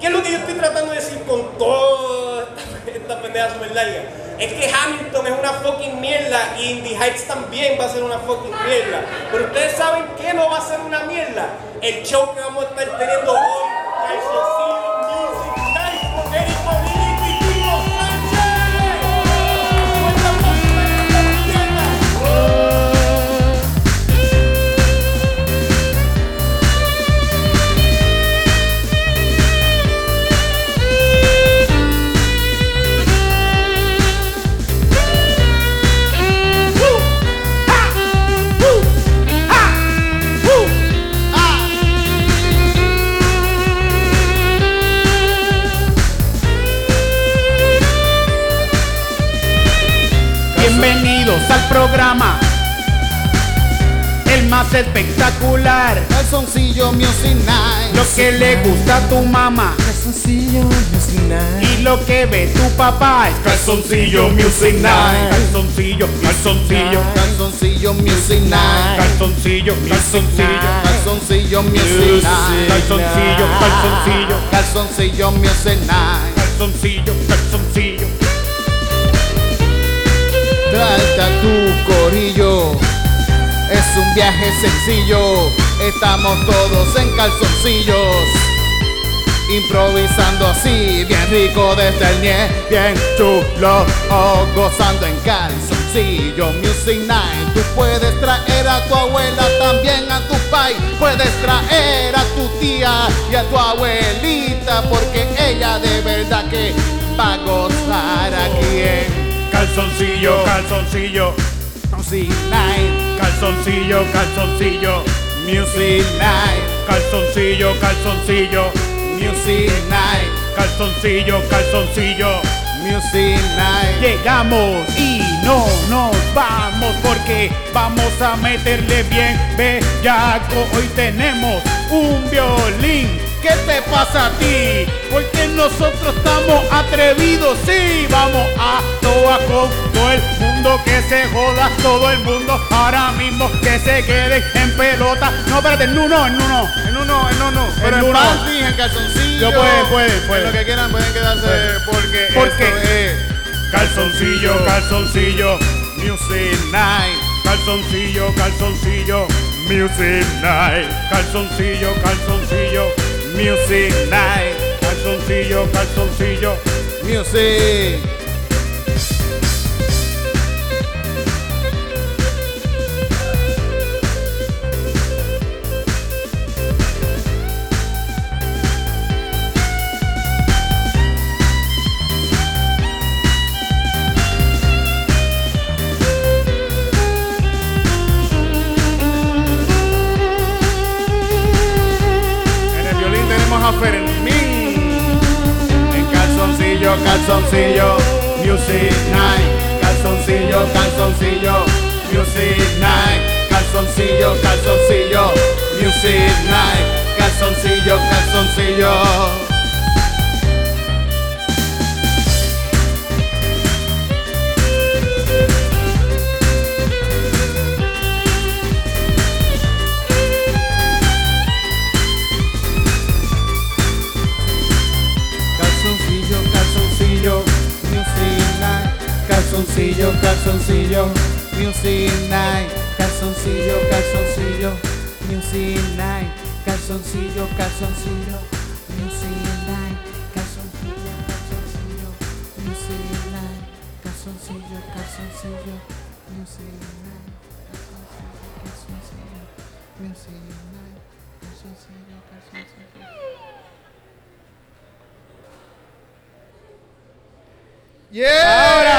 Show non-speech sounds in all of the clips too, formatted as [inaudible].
¿Qué es lo que yo estoy tratando de decir con toda esta, [laughs] pendeja super? Es que Hamilton es una fucking mierda y Indy Heights también va a ser una fucking mierda. Pero ustedes saben que no va a ser una mierda. El show que vamos a estar teniendo hoy, Bienvenidos al programa, el más espectacular, Calzoncillo Music Night. lo que le gusta a tu mamá Calzoncillo Music Night. y lo que ve tu papá es calzoncillo music night, calzoncillo, calzoncillo, Calzoncillo Music Night. calzoncillo, calzoncillo, Calzoncillo Music Night. calzoncillo, calzoncillo, Calzoncillo Music Night. calzoncillo, calzoncillo. Trata tu corillo. Es un viaje sencillo. Estamos todos en calzoncillos. Improvisando así, bien rico desde el nie, bien chulo, oh, gozando en calzoncillo Music Night. Tú puedes traer a tu abuela, también a tu pai, puedes traer a tu tía y a tu abuelita, porque ella de verdad que va a gozar aquí en Calzoncillo, calzoncillo, Music Night, calzoncillo, calzoncillo, Music Night, calzoncillo, calzoncillo, Music Night, calzoncillo, calzoncillo. Music Night. Llegamos y no nos vamos porque vamos a meterle bien bellaco. Hoy tenemos un violín. ¿Qué te pasa a ti? Porque nosotros estamos atrevidos, sí. Vamos a toa con todo el mundo que se joda, todo el mundo ahora mismo que se quede en pelota. No, espérate, en uno, en uno. En uno, en uno. Pero En en panty, en calzoncillo. Yo pueden, pueden, pueden. En lo que quieran pueden quedarse porque Porque- esto es Calzoncillo, calzoncillo. Music Night. Calzoncillo, calzoncillo, music night. Calzoncillo, calzoncillo, music night. Calzoncillo, calzoncillo. Music. Music Night. Calzoncillo, calzoncillo. Music Night. Calzoncillo, calzoncillo. Music Night. Calzoncillo, calzoncillo. Calzoncillo, music night. Calzoncillo, calzoncillo, music night. Calzoncillo, calzoncillo, music night. Calzoncillo, calzoncillo, music night. Calzoncillo, calzoncillo, music night. Calzoncillo, calzoncillo, music night. Calzoncillo, calzoncillo. Ahora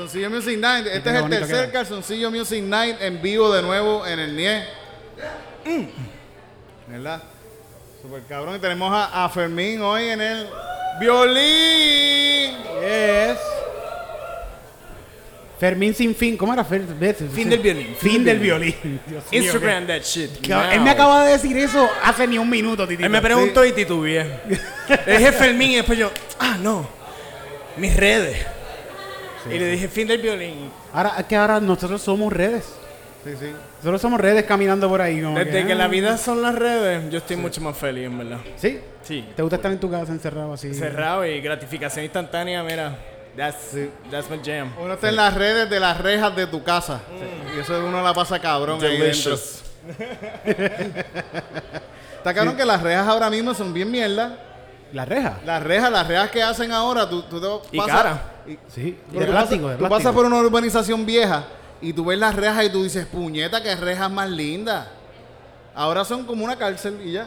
Calzoncillo Music Night. Este qué es el tercer queda. Calzoncillo Music Night en vivo de nuevo en el NIE. ¿Verdad? Super cabrón. Y tenemos a, a Fermín hoy en el violín. Yes. Fermín sin fin. ¿Cómo era? Fer- Fin del violín. Fin del violín. [laughs] Dios mío, Instagram that shit. Él me acaba de decir eso hace ni un minuto, Titito. Él me preguntó y titubeé. Le dije Fermín y después yo, ah, no. Mis redes. Y le dije fin del violín. Ahora, es que ahora nosotros somos redes. Sí, sí. Nosotros somos redes caminando por ahí. Como Desde que ah, la vida son las redes, yo estoy mucho más feliz, en verdad. ¿Sí? Sí. ¿Te gusta estar en tu casa encerrado así? Cerrado y gratificación instantánea, mira. That's, that's my jam. Uno está en las redes de las rejas de tu casa. Y eso uno la pasa cabrón ahí dentro. Delicious. [laughs] Está cabrón que las rejas ahora mismo son bien mierda. ¿La reja? Las rejas, las rejas que hacen ahora, tú, tú te Y pasas- cara. Y- Sí. De tú plástico, de tú pasas por una urbanización vieja y tú ves las rejas y tú dices, puñeta, que rejas más lindas. Ahora son como una cárcel y ya.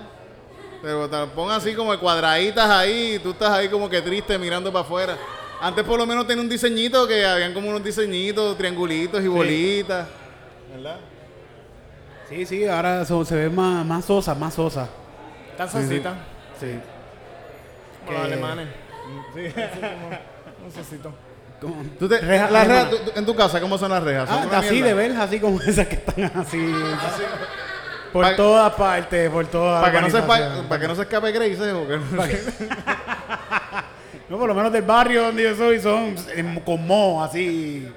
Pero te ponen así como cuadraditas ahí y tú estás ahí como que triste mirando para afuera. Antes por lo menos tenía un diseñito que habían como unos diseñitos, triangulitos y bolitas. ¿Verdad? Sí, sí, ahora son- se ve más, más sosa, más sosa. Tan sosita. Sí. Como los Que- alemanes. Sí. [laughs] Como- Tú te- tú- tú- en tu casa, ¿cómo son las rejas? ¿Son Ah, así mierda? de verjas, así como [laughs] esas que están así. Por Pa- todas partes, por todas Para que, no se, pa- para que no se escape Grace, ¿eh? o que no- [laughs] No, por lo menos del barrio donde yo soy son con moho, así.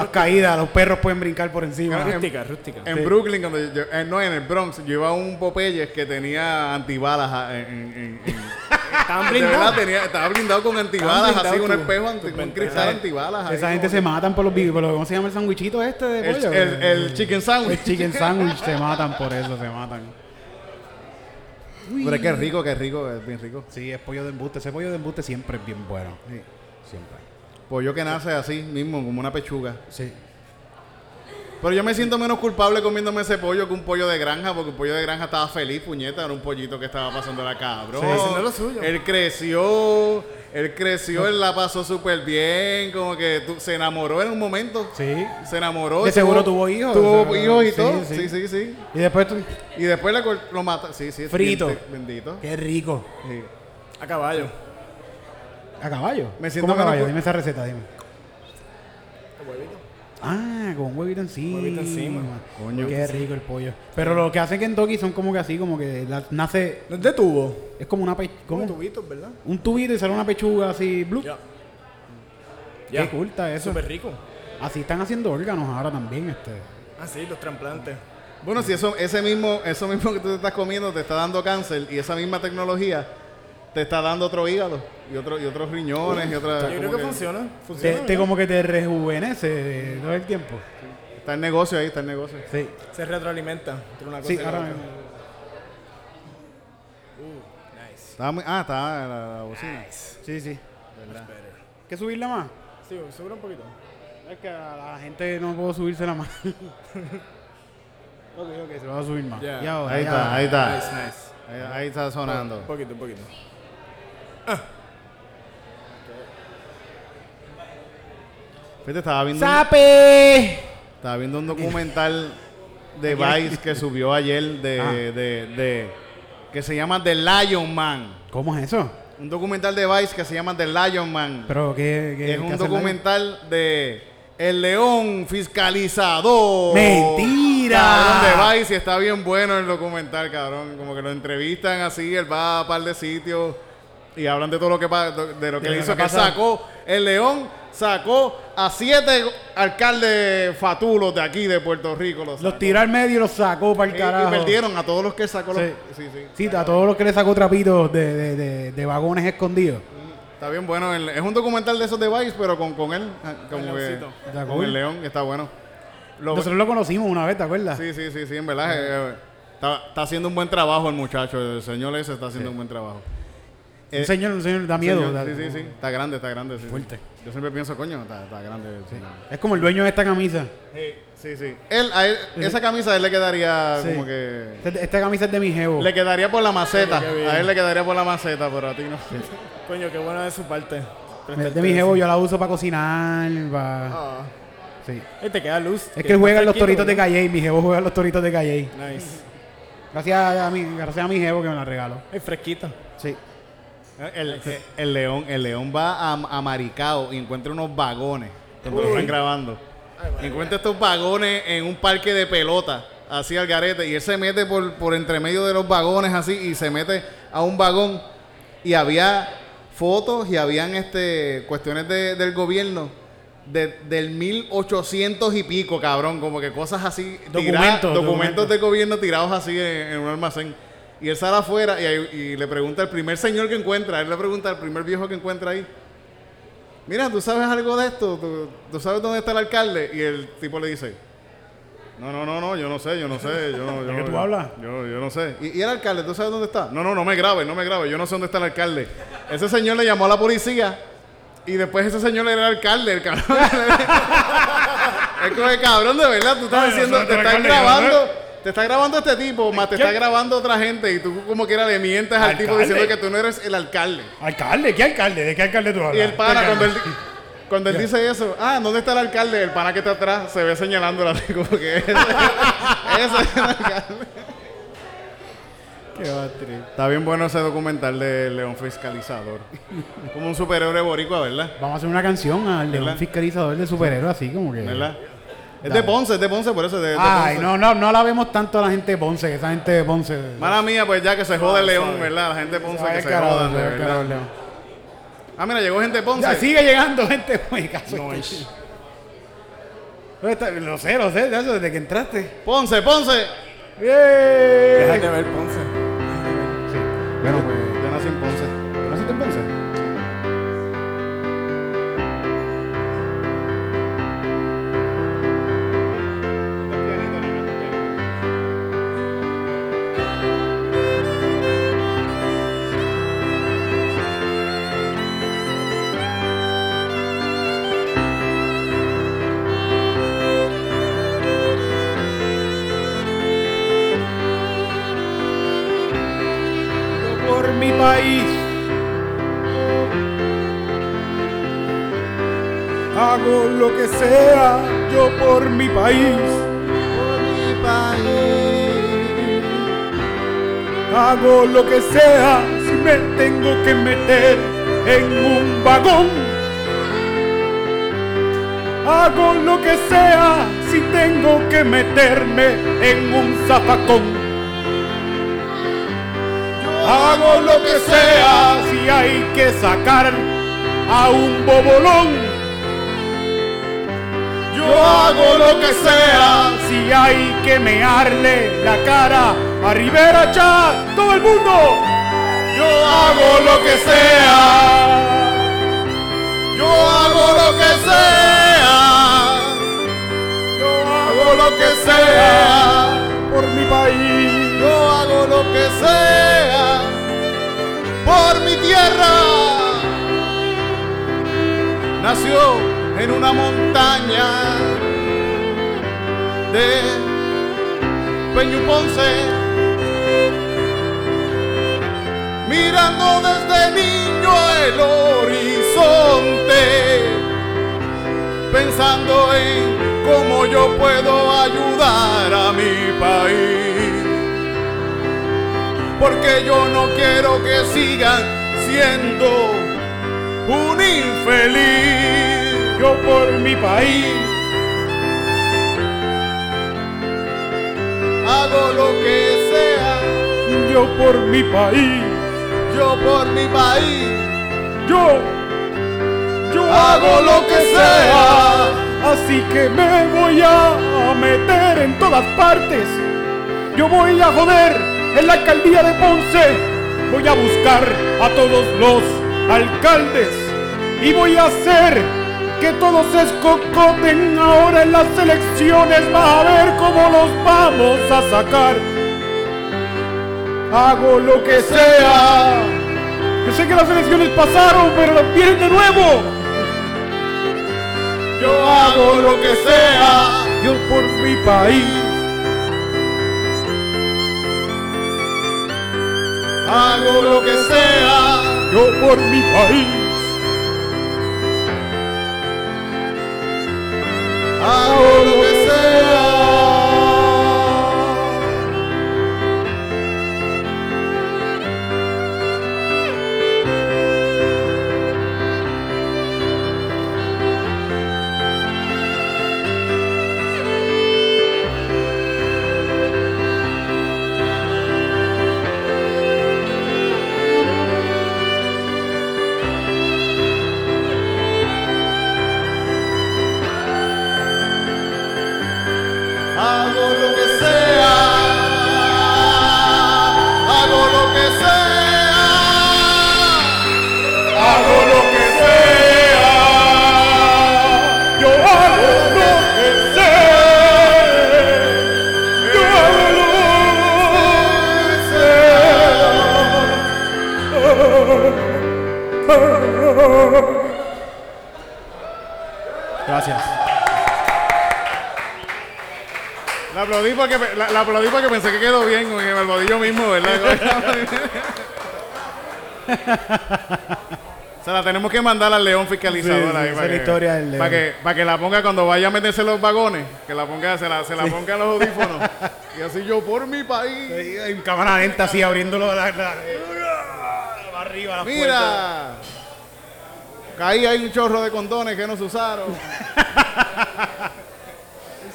Todas caídas, los perros pueden brincar por encima. Rústica, rústica. En Brooklyn, cuando yo, eh, no, en el Bronx, yo iba a un Popeyes que tenía antibalas ah, en, en- en- Estaban de verdad, blindados. tenía, estaba blindado con antibalas, Estaban así un blindados espejo, anti- un cristal antibalas. ahí Esa gente se matan por los por lo- ¿Cómo se llama el sandwichito este de el, pollo? el- el chicken sandwich. El chicken sandwich se matan por eso, se matan. Pero es que es rico, que es rico, es bien rico. Sí, es pollo de embuste. Ese pollo de embuste siempre es bien bueno. Sí. Siempre. Pollo que nace así mismo, como una pechuga. Sí. Pero yo me siento menos culpable comiéndome ese pollo que un pollo de granja, porque el pollo de granja estaba feliz, puñeta, era un pollito que estaba pasando la cabrón. Sí, haciendo lo suyo. Él creció, él creció, él la pasó súper bien, como que se enamoró en un momento. Sí. Se enamoró. De seguro tuvo hijos, Tuvo hijos y Sí, todo. sí. Sí, sí, sí. Y después tú... Y después lo mata. Sí, sí. Frito. Bendito. Qué rico. Sí. A caballo. ¿A caballo? Me siento ¿Cómo a menos caballo? Dime esa receta, dime. Ah, con un huevito encima. Huevito encima. Coño. Qué rico el pollo. Pero lo que hace Kentucky son como que así, como que la- nace... De tubo. Es como una... Pe Como tubitos, ¿verdad? Un tubito y sale una pechuga así, blue. Ya. Qué cool está eso. Súper rico. Así están haciendo órganos ahora también, este. Ah, sí, los trasplantes. Bueno, si eso, ese mismo, eso mismo que tú te estás comiendo te está dando cáncer y esa misma tecnología te está dando otro hígado y otro y otros riñones y otra. Yo creo que funciona. Te, Funciona. te ¿verdad? como que te rejuvenece todo el tiempo. Está el negocio ahí, está el negocio. Sí. Se retroalimenta entre una cosa Sí, ahora otra. mismo. Estaba muy- ah, está en la, la bocina. Sí, sí. ¿Hay que subirla más? Sí, sube un poquito. Es que a la gente no puedo subírsela más. [laughs] ok, ok, se va a subir más. Ya. Y ahora, Ahí ya. está, ahí está. Nice, nice. Ahí, ahí está sonando. Un poquito, un poquito. Fíjate, estaba viendo, ¡Sape! estaba viendo un documental de Vice que subió ayer de, Ah. de, de- que se llama The Lion Man. ¿Cómo es eso? Un documental de Vice que se llama The Lion Man. Pero qué, qué es un el documental de El León Fiscalizador. ¡Mentira! Cabrón de Vice y está bien bueno el documental, cabrón. Como que lo entrevistan así, él va a un par de sitios y hablan de todo lo que de lo que le hizo. que pasa. sacó, el León sacó a siete alcaldes fatulos de aquí de Puerto Rico. Los, Los tiró al medio y los sacó para el carajo. y perdieron a todos los que sacó. los- Sí. sí, sí. Sí, a todos los que le sacó trapitos de, de, de, de vagones escondidos. Está bien bueno. el- es un documental de esos de Vice, pero con, con él. ah, Como El que, con el león, está bueno. Lo- Nosotros lo conocimos una vez, ¿te acuerdas? sí, sí, sí, sí, en verdad. eh, eh, está, está haciendo un buen trabajo el muchacho. El señor ese está haciendo un buen trabajo. Un Eh, señor, un señor da miedo. señor, da- sí, sí, sí. Está grande, está grande. sí, sí. Fuerte. Yo siempre pienso, coño, está, está grande. el señor. Es como el dueño de esta camisa. Sí, sí. Él, a él- esa camisa a él le quedaría Sí. como que... Esta camisa es de mi jevo. Le quedaría por la maceta. A él le quedaría por la maceta, pero a ti no. Coño, qué bueno de su parte. Es de mi jevo, yo la uso para cocinar. pa- Ah. Sí. Y te queda luz. Es que él juega en los toritos de. Calle. Mi jevo juega en los toritos de Calle. Nice. Gracias a mi, gracias a mi jevo que me la regaló. Es fresquita. Sí. El, el- el león, el león va a, a Maricao y encuentra unos vagones donde lo están grabando. Encuentra estos vagones en un parque de pelota, así al garete, y él se mete por, por entre medio de los vagones así y se mete a un vagón y había fotos y habían este cuestiones de- del gobierno de- del 1800 y pico, cabrón. Como que cosas así. Documentos, documentos documentos. de gobierno tirados así en, en un almacén. Y él sale afuera y, ahí- y le pregunta al primer señor que encuentra. Él le pregunta al primer viejo que encuentra ahí. Mira, ¿tú sabes algo de esto? ¿Tú, tú sabes dónde está el alcalde? Y el tipo le dice, no, no, no, no, yo no sé, yo no sé. Yo no, yo ¿De qué tú hablas? Yo, yo no sé. ¿Y, y el alcalde, tú sabes dónde está? No, no, no me grabes, no me grabes, yo no sé dónde está el alcalde. Ese señor le llamó a la policía y después ese señor era el alcalde, el cabrón. [laughs] es como el cabrón, de verdad, tú estás Ay, diciendo, no sé, te están alcalde, grabando. ¿no? Te está grabando este tipo, más te ¿Qué? está grabando otra gente y tú como quiera le mientes al tipo ¿Alcalde? diciendo que tú no eres el alcalde. ¿Alcalde? ¿Qué alcalde? ¿De qué alcalde tú hablas? Y el pana, ¿Qué cuando él, alcalde? cuando él dice eso, ah, ¿dónde está el alcalde? El pana que está atrás se ve señalándola [laughs] así como que ese, ese es el alcalde. Qué triste. Está bien bueno ese documental de León Fiscalizador. Como un superhéroe boricua, ¿verdad? Vamos a hacer una canción al León ¿Verdad? Fiscalizador de superhéroe así como que... ¿Verdad? Es de Ponce, es de Ponce, por eso es de, de Ay, Ponce. no, no, no la vemos tanto a la gente de Ponce, que esa gente de Ponce... Mala mía, pues ya que se jode León, ¿verdad? La gente de Ponce que se jodan, de verdad. Ah, mira, llegó gente de Ponce. Ya sigue llegando gente muy caso. No, es-. Lo sé, lo sé, de eso, desde que entraste. Ponce, Ponce. ¡Bien! Déjate ver, Ponce. Sea, yo por mi país Por mi país. hago lo que sea, si me tengo que meter en un vagón. Hago lo que sea, si tengo que meterme en un zafacón. Hago lo que sea si hay que sacar a un bobolón. Yo hago lo que sea si hay que mearle la cara a Rivera Chat. Todo el mundo. Yo hago lo que sea. Yo hago lo que sea. Yo hago lo que sea por mi país. Yo hago lo que sea por mi tierra. Nació en una montaña de Peñuponce. Mirando desde niño el horizonte, pensando en cómo yo puedo ayudar a mi país porque yo no quiero que sigan siendo un infeliz. Yo por mi país. Hago lo que sea, Yo por mi país. yo por mi país, Yo. Yo hago lo que sea. Así que me voy a meter en todas partes. Yo voy a joder en la alcaldía de Ponce. Voy a buscar a todos los alcaldes. Y voy a hacer que todos se escocoten ahora en las elecciones. Vas a ver cómo los vamos a sacar. Hago lo que sea. Yo sé que las elecciones pasaron, pero vienen de nuevo. Yo hago lo que sea, Yo por mi país. hago lo que sea, Yo por mi país. Hago lo que Gracias. La aplaudí porque, la, la aplaudí porque pensé que quedó bien, me aplaudí yo mismo, ¿verdad? [laughs] Se la tenemos que mandar al león fiscalizador Sí, ahí para, que, historia del león. para que para que la ponga cuando vaya a meterse en los vagones, que la ponga, se la, se la ponga en los audífonos. y así yo por mi país. Un cámara lenta así abriéndolo la, la- arriba. Mira, ahí hay un chorro de condones que no se usaron. [laughs]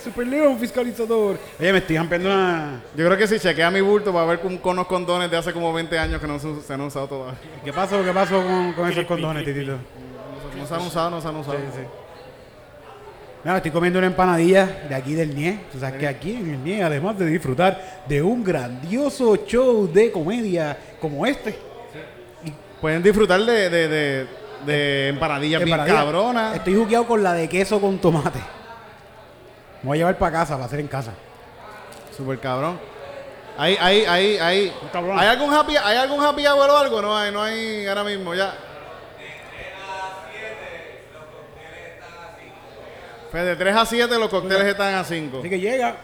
Super León fiscalizador. Oye, me estoy ampliando una. Yo creo que si chequea mi bulto va a ver con, con unos condones de hace como 20 años que no se, se han usado todavía. ¿Qué pasó? ¿Qué pasó con, con esos condones, titito? No se han usado, no se han usado. No, estoy comiendo una empanadilla de aquí del NIE. Tú sabes que aquí en el NIE, además de disfrutar de un grandioso show de comedia como este, Pueden disfrutar de, de, de, de empanadillas bien empanadilla, cabronas. Estoy jugueado con la de queso con tomate. Me voy a llevar para casa, para hacer en casa. Super cabrón. Hay, hay, hay, hay. cabrón. ¿Hay algún happy, hay algún happy hour o algo? No hay, no hay ahora mismo, ya. Pues de 3 a 7 los cócteles están a 5. Así que llega,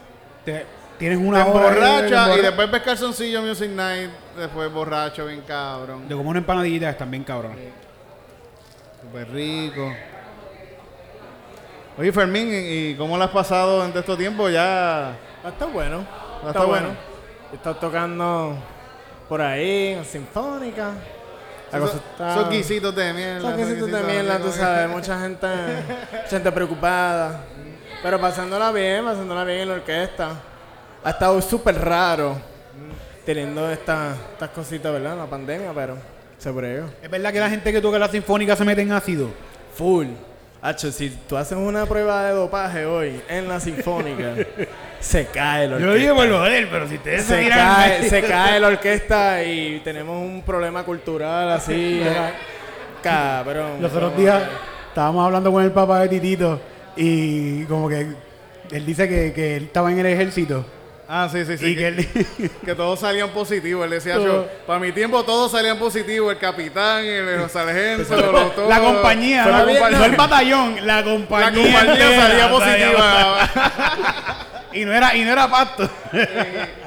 te- tienes Te una hora. de- y después ves calzoncillo Music Night, después borracho, bien cabrón. De como una empanadilla están bien cabronas. Súper rico. Oye, Fermín, ¿y cómo lo has pasado en estos tiempos? Ya. Está bueno. Está Está, bueno. bueno. Está tocando por ahí, en Sinfónica. La cosa está... esos guisitos de mierda. Son esos quesitos de guisitos mierda, tú sabes. Mucha gente, gente preocupada. Pero pasándola bien, pasándola bien en la orquesta. Ha estado súper raro teniendo esta- estas cositas, ¿verdad? La pandemia, pero se brega. ¿Es verdad que la gente que toca la sinfónica se mete en ácido? Full. Hacho, si tú haces una prueba de dopaje hoy en la sinfónica, [laughs] se cae la orquesta. por joder, pero si ustedes se cae, se cae la orquesta y tenemos un problema cultural así. [laughs] cabrón. Los otros días estábamos hablando con el papá de Titito y como que él dice que, que él estaba en el ejército Ah, sí, sí, sí. y que que, [laughs] que todos salían positivos. Él decía, Todo. yo, para mi tiempo todos salían positivos. El capitán, el, los [laughs] sargentos, los todos. la compañía, no, la compañía. no el batallón, la compañía, La compañía entera salía positiva. [laughs] y no era y no era pasto.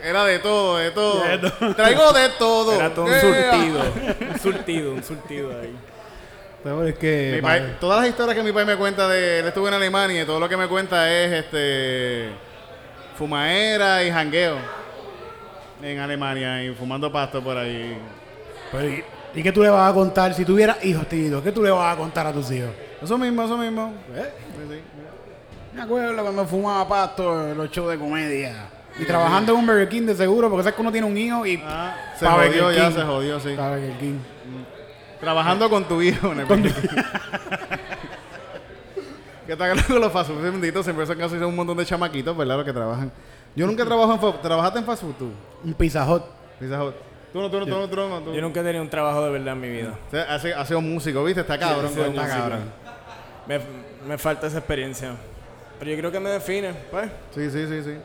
Era de todo, de todo. De todo. Traigo de todo. Era todo un Yeah. surtido. Un surtido, un surtido ahí. Pero es que Mi pai- todas las historias que mi país me cuenta de él estuvo en Alemania y todo lo que me cuenta es este fumaera y jangueo en Alemania y fumando pasto por ahí. Pero, ¿y, y qué tú le vas a contar si tuvieras hijos, Titito? ¿Qué tú le vas a contar a tus hijos? Eso mismo, eso mismo. Sí, sí. Me acuerdo cuando fumaba pasto en los shows de comedia. Y trabajando en un Burger King de seguro, porque sabes que uno tiene un hijo y Ah, se jodió ya, se jodió, sí. Burger King. Trabajando con tu hijo. ¿no? [laughs] ¿Qué tal con los fast food? Bendito, siempre son casi un montón de chamaquitos, ¿verdad? Los que trabajan. Yo nunca trabajo en fast. ¿Trabajaste en fast food tú? Un Pizza Hut. Pizza Hut. Tú no, tú no, tú no, tú no. tú- Yo nunca he tenido un trabajo de verdad en mi vida. O sea, has, has sido músico, ¿viste? Está cabrón. coño, músico. cabrón. Me, me falta esa experiencia. Pero yo creo que me define, pues. Sí, sí, sí, sí.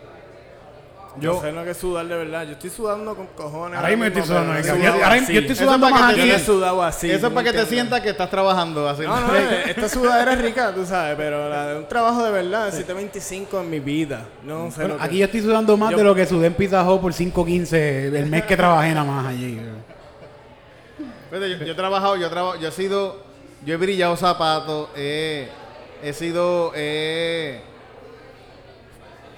Yo sé lo que es sudar de verdad. Yo estoy sudando con cojones. Ahora mismo estoy sudando. ahora yo estoy sudando más que Yo aquí. sudado así. Eso ¿tú es para que te sientas que estás trabajando. Así. No, no, eh, esta sudadera es rica, tú sabes, pero la de un trabajo de verdad, 725 en mi vida. No sé Bueno, lo que- aquí yo estoy sudando más Yo- de lo que sudé en Pizza Hut por 5.15 el mes que trabajé nada más allí. Fíjate, yo, yo he trabajado, yo he trabajado, yo he sido, yo he brillado zapatos, he, he sido, eh,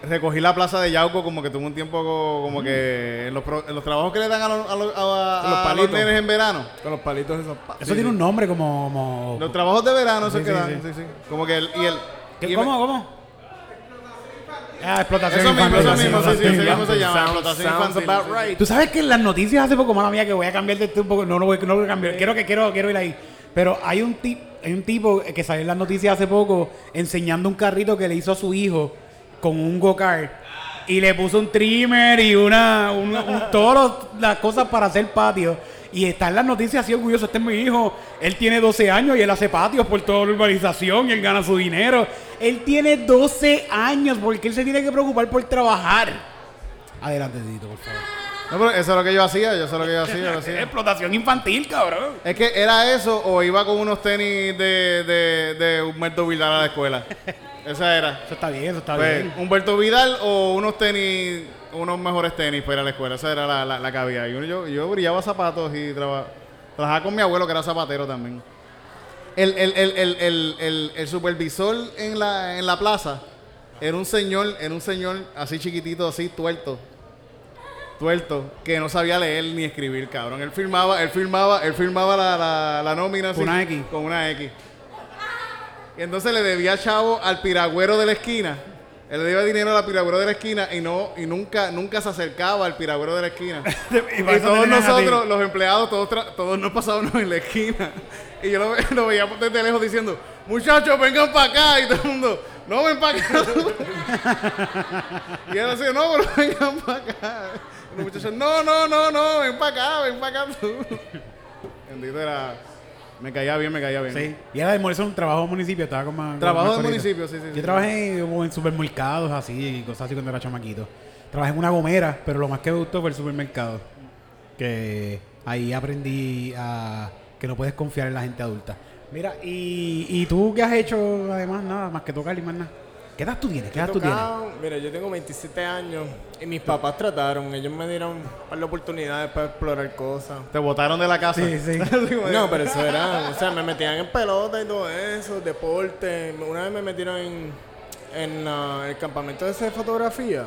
recogí la plaza de Yauco como que tuve un tiempo co- como que en los, pro- en los trabajos que le dan a los, a los, a- Con los a palitos. los nenes en verano. Con los palitos esos. pa- Eso tiene un nombre como... como Los trabajos de verano esos Sí, que sí, dan, sí. sí, sí. Como que el, y el... ¿Qué- y ¿Cómo? me- ¿Cómo? Ah, explotación Eso mismo, infantil, eso mismo, sí, sí, explotación sí, ¿cómo se infantil. llama? Explotación sounds infantil, about sí, sí. right. Tú sabes que en las noticias hace poco, mala mía, que voy a cambiar de este un poco, no, no voy, no voy a cambiar, quiero que quiero, quiero ir ahí. Pero hay un tip, hay un tipo que salió en las noticias hace poco enseñando un carrito que le hizo a su hijo con un go-kart y le puso un trimmer y una, un- un- todas las cosas para hacer patio. Y está en las noticias así orgulloso, este es mi hijo, él tiene 12 años y él hace patios por toda la urbanización y él gana su dinero. Él tiene 12 años porque él se tiene que preocupar por trabajar. Adelante, Tito, por favor. No, pero eso es lo que yo hacía, yo sé lo que yo hacía, yo lo hacía. Explotación infantil, cabrón. Es que era eso o iba con unos tenis de, de, de Humberto Vidal a la escuela. Esa era. Eso está bien, eso está Pues, bien. Humberto Vidal o unos tenis, unos mejores tenis para ir a la escuela. Esa era la, la, la que había. Yo, yo brillaba zapatos y traba- trabajaba con mi abuelo que era zapatero también. El, el, el, el, el, el- el supervisor en la, en la plaza era un señor, era un señor así chiquitito, así tuerto. Tuerto, que no sabía leer ni escribir, cabrón. Él firmaba, él firmaba, él firmaba la, la, la nómina así, Con una X. Con una X. Y entonces le debía chavo al piragüero de la esquina. Él le debía dinero al piragüero de la esquina y no y nunca nunca se acercaba al piragüero de la esquina. [laughs] Y todos nosotros, los empleados, todos, todos nos pasábamos en la esquina. Y yo lo, [laughs] lo veía desde lejos diciendo, muchachos, vengan para acá. Y todo el mundo, no, ven para acá. [laughs] y él decía, no, pero vengan para acá. Y los muchachos, no, no, no, no, ven para acá, ven para acá tú. Bendito era... Me caía bien, me caía bien. Sí. Y era de Morrison, un trabajo en municipio, estaba con más. Trabajo con más del cositas. municipio, sí, sí, sí. Yo trabajé como en supermercados así y cosas así cuando era chamaquito. Trabajé en una gomera, pero lo más que me gustó fue el supermercado. Que ahí aprendí a que no puedes confiar en la gente adulta. Mira, ¿y, y tú qué has hecho además? Nada, más que tocar y más nada. ¿Qué edad tú tienes? ¿Qué edad tú tienes? Mira, yo tengo 27 años y mis papás trataron. Ellos me dieron un par de oportunidades para explorar cosas. Te botaron de la casa. Sí, sí. [laughs] No, pero eso era, o sea, me metían en pelota y todo eso, deporte. Una vez me metieron en, en ah, el campamento de fotografía,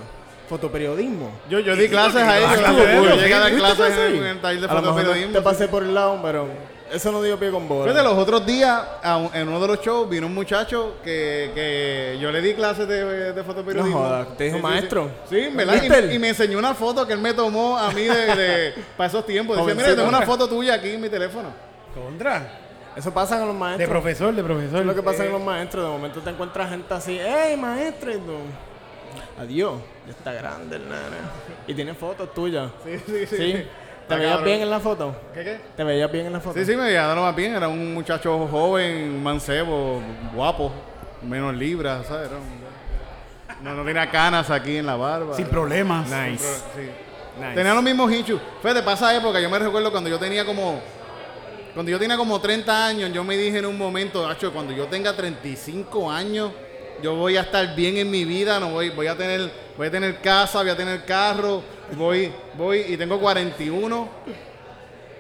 fotoperiodismo. Yo, yo di clases a ellos. Ah, yo llegué a dar ¿Viste clases clase ahí? en el taller de A lo mejor fotoperiodismo. Te pasé por el lado, pero eso no dio pie con bola. Fíjate, los otros días, un- en uno de los shows, vino un muchacho que, que yo le di clases de, de fotoperiodismo. No jodas, ¿te dijo Sí, sí, maestro? Sí, Sí, ¿verdad? Y, me enseñó una foto que él me tomó a mí de, de- [laughs] para esos tiempos. Decía, mira, yo tengo una foto tuya aquí en mi teléfono. Contra. Eso pasa con los De maestros. profesor, de profesor. Eso es lo que pasa con los maestros. De momento te encuentras gente así, ¡Ey, maestro! Adiós, ya está grande el nene. Y tiene fotos tuyas. Sí, sí, sí. ¿Sí? ¿Te veías cabrón. bien en la foto? ¿Qué, qué? ¿Te veías bien en la foto? Sí, sí, me veía lo más bien. Era un muchacho joven, mancebo, guapo, menos libras, ¿sabes? Era un- no, no tenía canas aquí en la barba. Sin problemas. Nice. Sí. Nice. Tenía los mismos hinchos. Fíjate, pasa época, yo me recuerdo cuando yo tenía como. Cuando yo tenía como 30 años, yo me dije en un momento, Nacho, cuando yo tenga 35 años, yo voy a estar bien en mi vida, no voy, voy a tener, voy a tener casa, voy a tener carro, voy, voy y tengo 41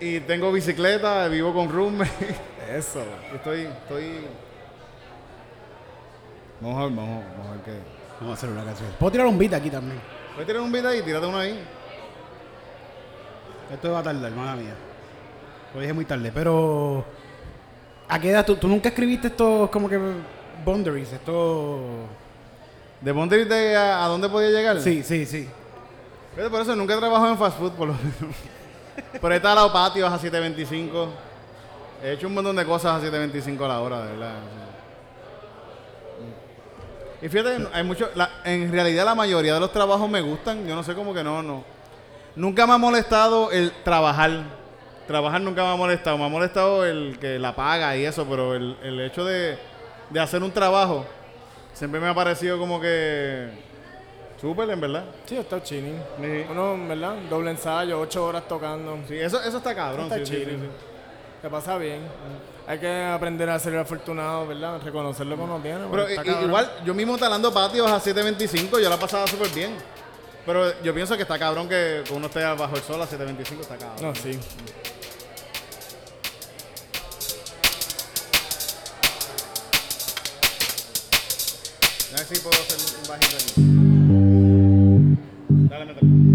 y tengo bicicleta, vivo con roommate. [laughs] Eso. Estoy, estoy. Vamos a ver, vamos, vamos a ver qué. Vamos a hacer una canción. Puedo tirar un beat aquí también. Voy a tirar un beat ahí, tírate uno ahí. Esto va a tardar, hermana mía. Lo dije muy tarde, pero. ¿A qué edad tú, tú nunca escribiste estos como que boundaries? Esto. ¿De Boundary de a, a dónde podía llegar? Sí, sí, sí. Fíjate, por eso nunca he trabajado en fast food, por lo menos. Por ahí está los patios a 7.25. He hecho un montón de cosas a 7.25 a la hora, de verdad. Y fíjate, hay mucho, la- en realidad la mayoría de los trabajos me gustan. Yo no sé cómo que no, no. Nunca me ha molestado el trabajar. Trabajar nunca me ha molestado. Me ha molestado el que la paga y eso, pero el, el hecho de, de hacer un trabajo siempre me ha parecido como que súper, en verdad. Sí, está chilling. Sí. Uno, ¿verdad? Doble ensayo, ocho horas tocando. Sí, eso, eso está cabrón. Está sí, sí, chilling. sí, sí. Te pasa bien. Hay que aprender a ser afortunado, ¿verdad? Reconocer lo que uno tiene. Pero igual, yo mismo talando patios a 7.25, yo la pasaba súper bien. Pero yo pienso que está cabrón que uno esté bajo el sol a 7.25, está cabrón. No, sí. A ver si puedo hacer un bajito aquí. Dale.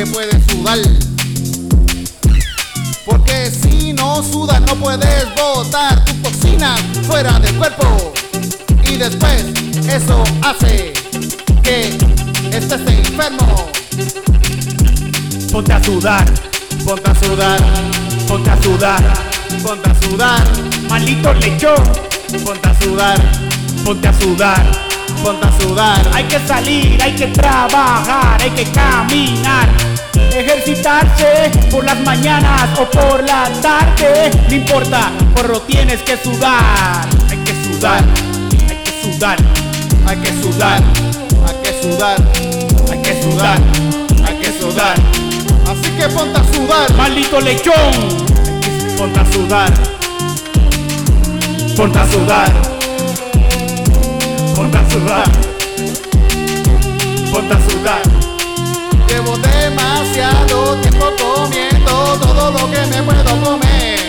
Que puede sudar. Porque si no sudas no puedes botar tu toxina fuera del cuerpo. Y después eso hace que estés enfermo. Ponte a sudar, Ponte a sudar, Ponte a sudar, ponte a sudar, maldito lechón. ponte a sudar, Ponte a sudar. ponte a sudar. Hay que salir, hay que trabajar, hay que caminar. Ejercitarse por las mañanas o por la tarde. No importa, porro tienes que sudar. Hay que sudar, hay que sudar, Hay que sudar, hay que sudar, hay que sudar, hay que sudar. así que ponte a sudar, Maldito lechón. ponte a sudar, Ponte a sudar. Ponte a sudar. Ponte a sudar. Llevo demasiado tiempo comiendo todo lo que me puedo comer.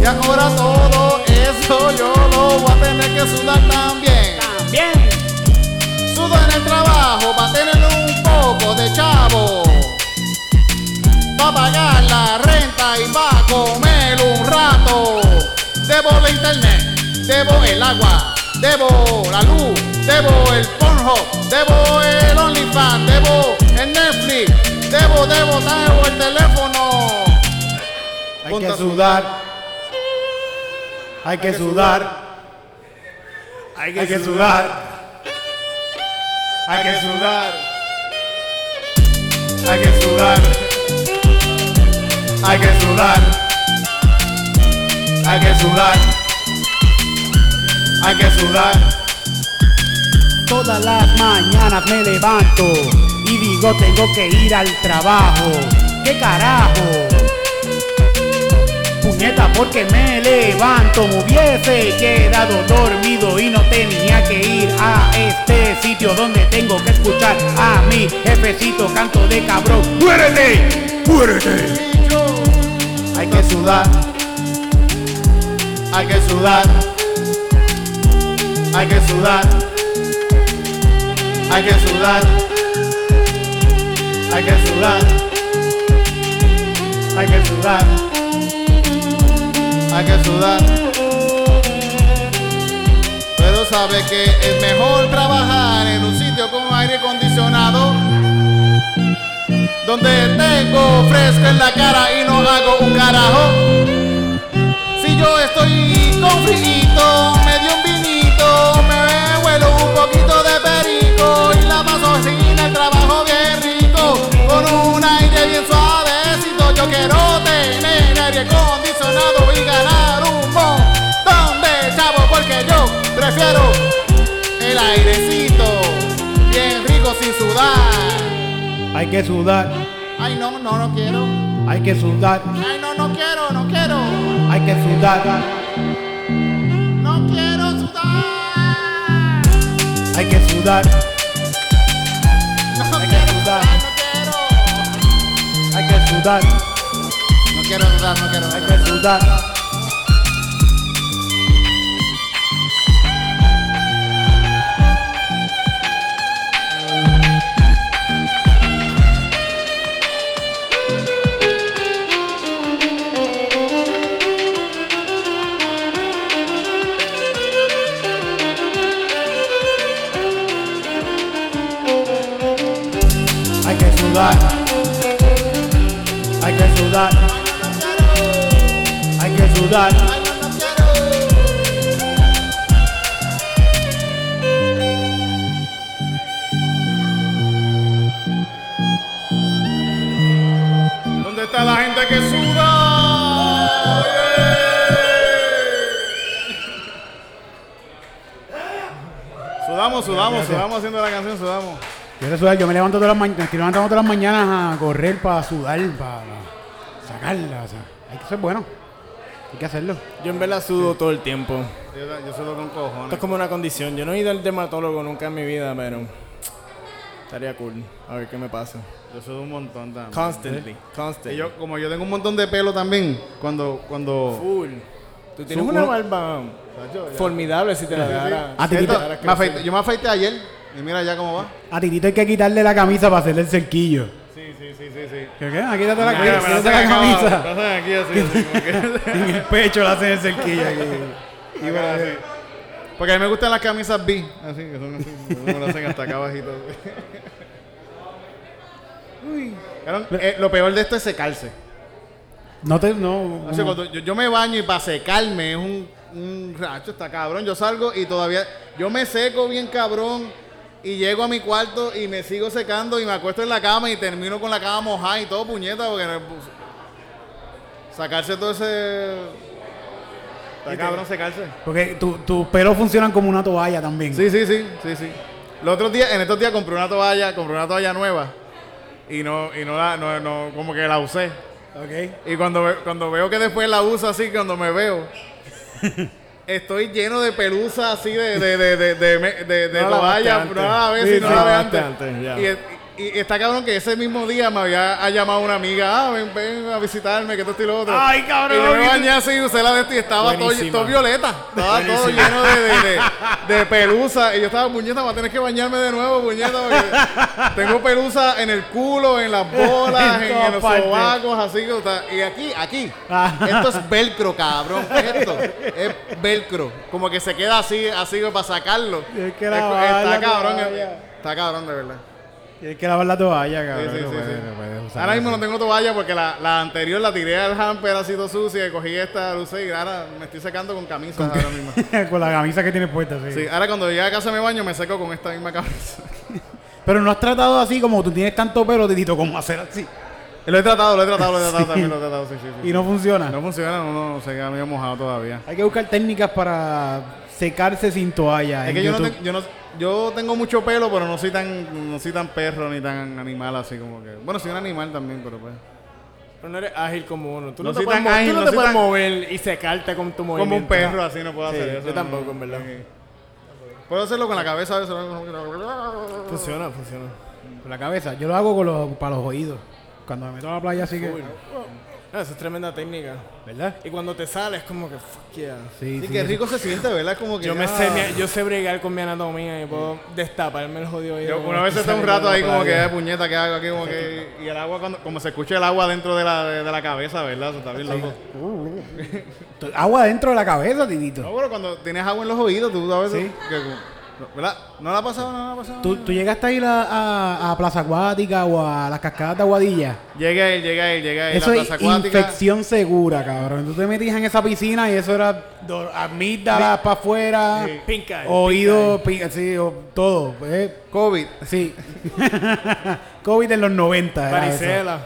Y ahora todo eso yo lo voy a tener que sudar también. También. Sudo en el trabajo para tener un poco de chavo. Va a pagar la renta y va a comer un rato. Debo la internet, debo el agua, debo la luz, debo el Pornhub, debo el OnlyFans, debo el Netflix, debo, debo, debo el teléfono. Hay Ponte que sudar. Hay que sudar. Hay que sudar. Hay que sudar. Hay que sudar. Hay que sudar. Hay que sudar. Hay que sudar. Todas las mañanas me levanto y digo tengo que ir al trabajo. ¿Qué carajo? Puñeta porque me levanto, hubiese quedado dormido y no tenía que ir a este sitio donde tengo que escuchar a mi jefecito canto de cabrón. ¡Muérete! ¡Muérete! Hay que sudar, hay que sudar, hay que sudar, hay que sudar, hay que sudar, hay que sudar. hay que sudar. Pero sabe que es mejor trabajar en un sitio con aire acondicionado. Donde tengo fresco en la cara y no hago un carajo. Si yo estoy con frito, me dio un vinito, me huelo un poquito de perico con un aire bien suavecito. Yo quiero tener aire acondicionado y ganar un montón de chavo porque yo prefiero el airecito bien rico sin sudar. Hay que sudar, Ay no, no, no quiero. hay que sudar, Ay no, no quiero, no quiero. hay que sudar, No quiero sudar. hay que sudar, hay que sudar, No quiero sudar, no quiero hay que sudar. Hay que sudar, hay que sudar, hay que sudar. ¿Dónde está la gente que suda? Sudamos, sudamos, sudamos haciendo la canción, sudamos. Yo quiero sudar, yo me levanto todas las mañanas, estoy levantando todas las mañanas a correr para sudar, para sacarla, o sea, hay que ser bueno. Hay que hacerlo. Yo en verdad sudo todo el tiempo. Yo, yo sudo con Esto cojones. es como una condición. Yo no he ido al dermatólogo nunca en mi vida, pero estaría cool. A ver qué me pasa. Yo sudo un montón también. Constantly, Y constantly. yo, como yo tengo un montón de pelo también, cuando, cuando... Full. Tú tienes una barba formidable si te la dejara. Esto, me afeité- yo me afeité ayer y mira ya cómo va. a Titito hay que quitarle la camisa para hacerle el cerquillo. Sí, sí, sí, sí, sí. ¿Qué qué? Ah, quítate la, la la acá camisa. la hacen aquí así, así, como En [laughs] el pecho le hacen el cerquillo aquí. [laughs] Acá así. Porque a mí me gustan las camisas B, así, que son así, me lo hacen hasta acá abajito. [laughs] Cabrón, eh, lo peor de esto es secarse. No te, no. O sea, no. cuando yo, yo me baño y para secarme es un, un racho, está cabrón. Yo salgo y todavía, yo me seco bien cabrón y llego a mi cuarto y me sigo secando y me acuesto en la cama y termino con la cama mojada y todo puñeta porque no- pues, sacarse todo ese... Está cabrón secarse. Porque tu- tus pelos funcionan como una toalla también. Sí, sí, sí, sí, sí. Los otros días, en estos días compré una toalla, compré una toalla nueva y no, y no la, no, no, como que la usé. Ok. Y cuando, cuando veo que después la uso así, cuando me veo, [laughs] estoy lleno de pelusa así de, de, de, de, de, de- de No la toalla. lavaste No la ves antes. y Sí, no sí, la la ves antes. antes, ya. Y, y está cabrón que ese mismo día me había ha llamado una amiga, ah, ven, ven a visitarme, que esto y lo otro. Ay, cabrón, Y yo me bañé así y usé la de esto y estaba todo, todo violeta. Estaba todo lleno de, de, de, de pelusa. Y yo estaba, puñeta, voy a tener que bañarme de nuevo, puñeta. porque tengo pelusa en el culo, en las bolas, En en, todas en los sobacos, así que Y aquí, aquí. Ah. Esto es velcro, cabrón. Esto es velcro. Como que se queda así, así para sacarlo. Tienes que Es- lavar está la cabrón. Está cabrón, de verdad. Tienes que lavar la toalla, cabrón. sí, no sí, puedes- sí. no puedes usar Ahora mismo no tengo toalla porque la, la anterior la tiré al hamper así todo sucia y cogí esta, la usé y ahora me estoy secando con camisa ahora mismo. [laughs] Con la camisa que tienes puesta, sí. Sí, ahora cuando llegue a casa me baño me seco con esta misma camisa. Pero no has tratado así como tú tienes tanto pelo, Titito, como hacer así. lo he tratado, lo he tratado, lo he tratado también, lo he tratado, sí, sí, sí. [laughs] Y no funciona. No funciona, no, no se queda medio mojado todavía. Hay que buscar técnicas para secarse sin toalla. Es en que yo no, YouTube. te- yo no yo tengo mucho pelo, pero no soy tan no soy tan perro ni tan animal así como que. Bueno, soy un animal también, pero pues. Pero no eres ágil como uno. Tú No no, soy te puedes, tan ágil, tú no no te soy puedes tan- mover y secarte con tu movimiento. Como un perro así no puedo Sí, hacer eso. yo tampoco, en verdad. Sí. Puedo hacerlo con la cabeza a veces. Funciona, funciona. Con la cabeza. Yo lo hago con los, para los oídos. Cuando me meto a la playa así que... Ah, Esa es tremenda técnica. ¿Verdad? Y cuando te sales, como que fuck yeah. Sí, Sí, sí, qué sí. rico se siente, ¿verdad? Como que Yo, me sé, mi- yo sé bregar con mi anatomía y puedo destaparme el jodido. Yo una vez estoy está un rato ahí como que de puñeta que hago aquí como que y el agua cuando como se escucha el agua dentro de la de, de la cabeza, ¿verdad? Eso está bien loco. Agua dentro de la cabeza, Titito. No, bueno, cuando tienes agua en los oídos, tú a veces que- ¿verdad? ¿No la ha pasado? ¿No la ha pasado? ¿Tú, tú llegaste a ir a, a, a Plaza Acuática o a las cascadas de Aguadilla? Llega él, llega él, llega él Eso la es plaza acuática. infección segura, cabrón. Tú te metías en esa piscina y eso era amígdalas para afuera, Sí. Eye, oído, pi- sí, o- todo. eh, COVID. sí. [laughs] COVID en los 90. era eso. Varicela.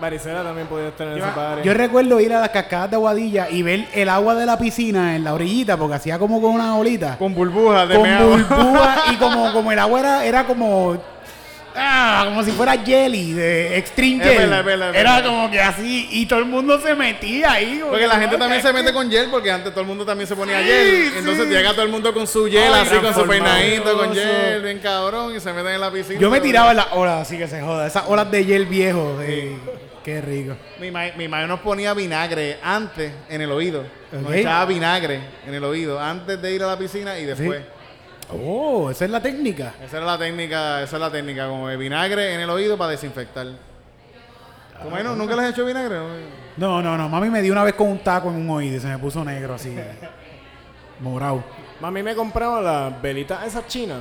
Varicela también podía estar en ese padre. Yo recuerdo ir a las cascadas de Aguadilla y ver el agua de la piscina en la orillita, porque hacía como con una olita. Con burbujas de con burbujas [laughs] y como, como el agua era, era como ah, como si fuera jelly de extreme Es gel verdad, es verdad, es era verdad. como que así y todo el mundo se metía ahí Porque la gente también se mete con gel, porque antes todo el mundo también se ponía Sí, gel. sí. Entonces llega todo el mundo con su gel, Ay, así con su peinadito, con gel, bien cabrón, y se meten en la piscina. yo me tiraba en las olas así que se joda esas olas de gel viejo de- qué rico Mi, ma mi madre nos ponía vinagre antes en el oído. Nos echaba vinagre en el oído antes de ir a la piscina y después. Oh esa es la técnica Esa era la técnica, esa es la técnica, como de vinagre en el oído para desinfectar. ¿Tú, Maino, nunca les has hecho vinagre? no no no mami me dio una vez con un taco en un oído y se me puso negro así morado Mami me compraba las velitas esas chinas.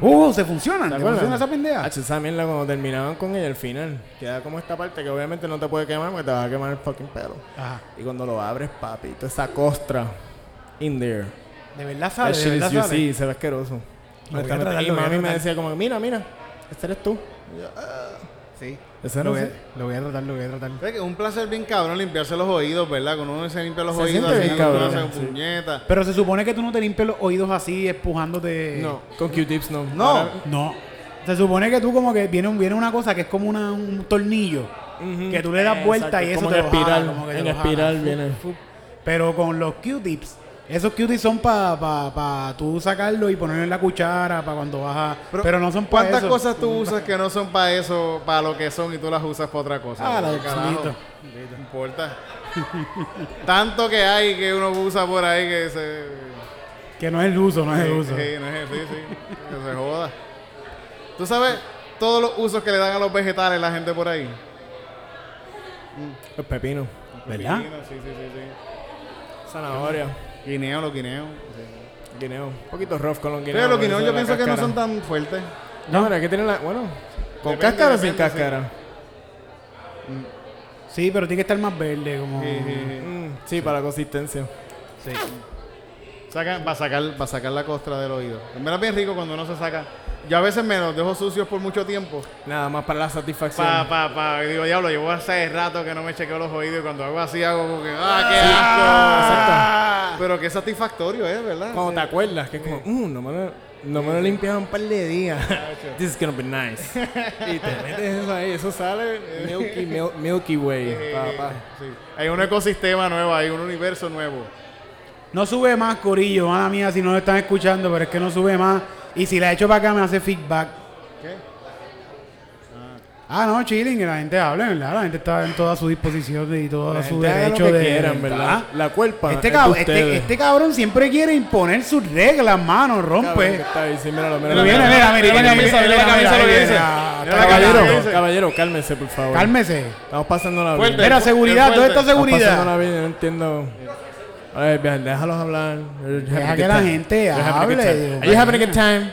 uh se funcionan ¿Te ¿te acuerdas? funciona esa pendeja Hacho, esa mierda cuando terminaban con ella al final. Queda como esta parte que obviamente no te puede quemar porque te va a quemar el fucking pelo. Ajá. Y cuando lo abres, papi, toda esa costra in there. De verdad sale de verdad you- sale Sí, se ve asqueroso. Lo voy a y lo voy a mami me tratar. decía como, mira, mira, este eres tú. Y yo, "Ah". sí Ese lo no voy, sé. a, lo voy a tratar lo voy a tratar Es que un placer bien cabrón limpiarse los oídos, ¿verdad? Cuando uno se limpia los Se oídos siente así, bien uno cabrón, hace sí. puñeta. Pero se supone que tú no te limpias los oídos así, empujándote. No, con Q-tips no. No. Ahora- No. Se supone que tú como que viene, un- viene una cosa que es como una- un tornillo. Que tú le das vuelta Exacto, y eso como te en lo jala, espiral. como que te en lo espiral viene. Pero con los Q-tips, esos Q-tips son para pa, pa tú sacarlo y ponerlo en la cuchara para cuando vas a... Pero, no son para ¿Cuántas eso. cosas tú usas que no son para eso, para lo que son y tú las usas para otra cosa? Ah, la ¿Qué del carajo? No importa. [laughs] Tanto que hay que uno usa por ahí que se... Que no es el uso, no es el uso. sí, no es- sí, sí, que se joda. ¿Tú sabes todos los usos que le dan a los vegetales la gente por ahí? Los pepinos. ¿Verdad? Pepino, Sí, sí, sí, sí. Zanahoria. Guineo, los guineos. Guineo. Un poquito rough con los guineos. Pero los guineos yo pienso que no son tan fuertes. No, pero es que tienen la. Bueno, con Depende, cáscara o sin sí. cáscara. Sí, pero tiene que estar más verde, como... Mm, sí, para la consistencia. Sí. Saca, para, sacar, para sacar la costra del oído. En verdad es bien rico cuando uno se saca. Yo a veces me los dejo sucios por mucho tiempo. Nada más para la satisfacción. Pa, pa, pa. Digo, diablo, llevo hace rato que no me chequeo los oídos y cuando hago así hago como que, ¡ah, qué asco! Pero qué satisfactorio es, ¿verdad? Cuando te Sí. acuerdas, que es como, "Mm, no me lo, no me lo limpiaban un par de días. [laughs] This is gonna be nice. [laughs] y te metes eso ahí, eso sale Milky, Mil- Milky Way, papá. Sí. Hay un ecosistema nuevo, hay un universo nuevo. No sube más, Corillo, mala mía, si no lo están escuchando, pero es que no sube más. Y si la echo para acá me hace feedback. ¿Qué? Ah, no, chilling, que la gente hable, ¿verdad? La gente está en toda su disposición y todo La su gente haga derecho lo que de... quieran, ¿verdad? La culpa Este, es cab- de este, ustedes. este cabrón siempre quiere imponer sus reglas, mano, rompe. está ahí, sí, míralo, Pero míralo. viene, mira, mira, mira, mira la mira, camisa, mira, mira la mira, camisa, lo que mira, dice. mira, Mira la camisa, lo que Caballero, cálmese, por favor. Cálmese. Estamos pasando la Fuerte. Mira, seguridad. ¿dónde está Estamos pasando seguridad? la vida, no entiendo. A ver, bien, déjalos hablar. Deja que la gente hable, Are you having a good time?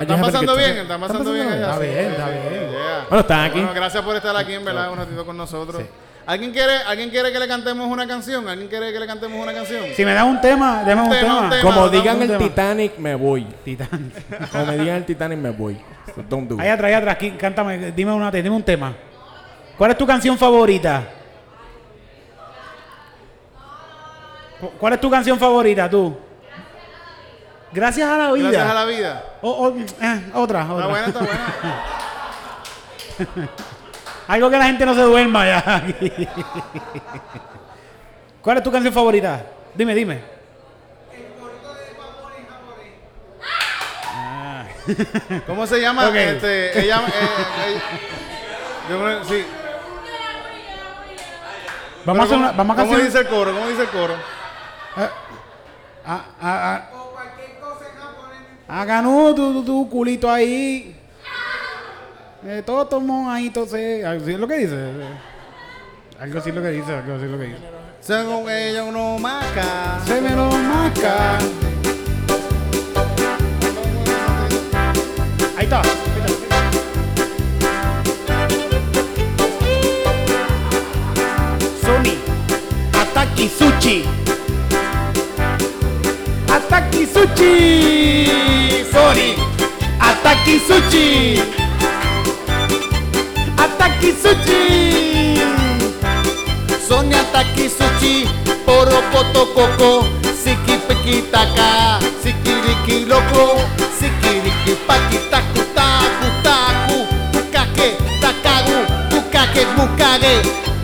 ¿Están pasando bien? ¿Están pasando bien? allá? Está bien, está bien. yeah. Bueno, están aquí. Bueno, gracias por estar aquí, en verdad, un ratito con nosotros. ¿Alguien quiere, ¿Alguien quiere que le cantemos una canción? ¿Alguien quiere que le cantemos una canción? Si me das un tema, deme un tema, tema. un tema. Como digan un el tema. Titanic, me voy. Titán. Como me digan el Titanic, me voy. So don't do Ahí atrás, ahí atrás, aquí, cántame, dime, una, dime un tema. ¿Cuál es tu canción favorita? ¿Cuál es tu canción favorita, tú? Gracias a la vida. Gracias a la vida. O- o- eh, otra, otra. Está buena, está buena. [laughs] Algo que la gente no se duerma ya. ¿Cuál es tu canción favorita? Dime, dime. [laughs] ¿Cómo se llama? Este, ella, eh, yo sí. Vamos a hacer una, vamos a ¿Cómo canción. dice el coro? ¿Cómo dice el coro? Ah, ah, ah. Hagan un tu, tu, tu culito ahí. Eh, todo tomó ahí, entonces. Algo así es lo que dice. Algo así es lo que dice, algo así es lo que dice. Según ella uno maca. Se me lo marca. Ahí está. Sony. Ataki Sushi. Ataki Sushi. Sony. Ataki Sushi. Ataki Sushi. Sonia Takisuchi, Poropoto Coco, Siki Piki Taka, Sikiriki Loco, Sikiriki Paki Taku Taku Taku, Bukake Takagu, Bukake Bukage,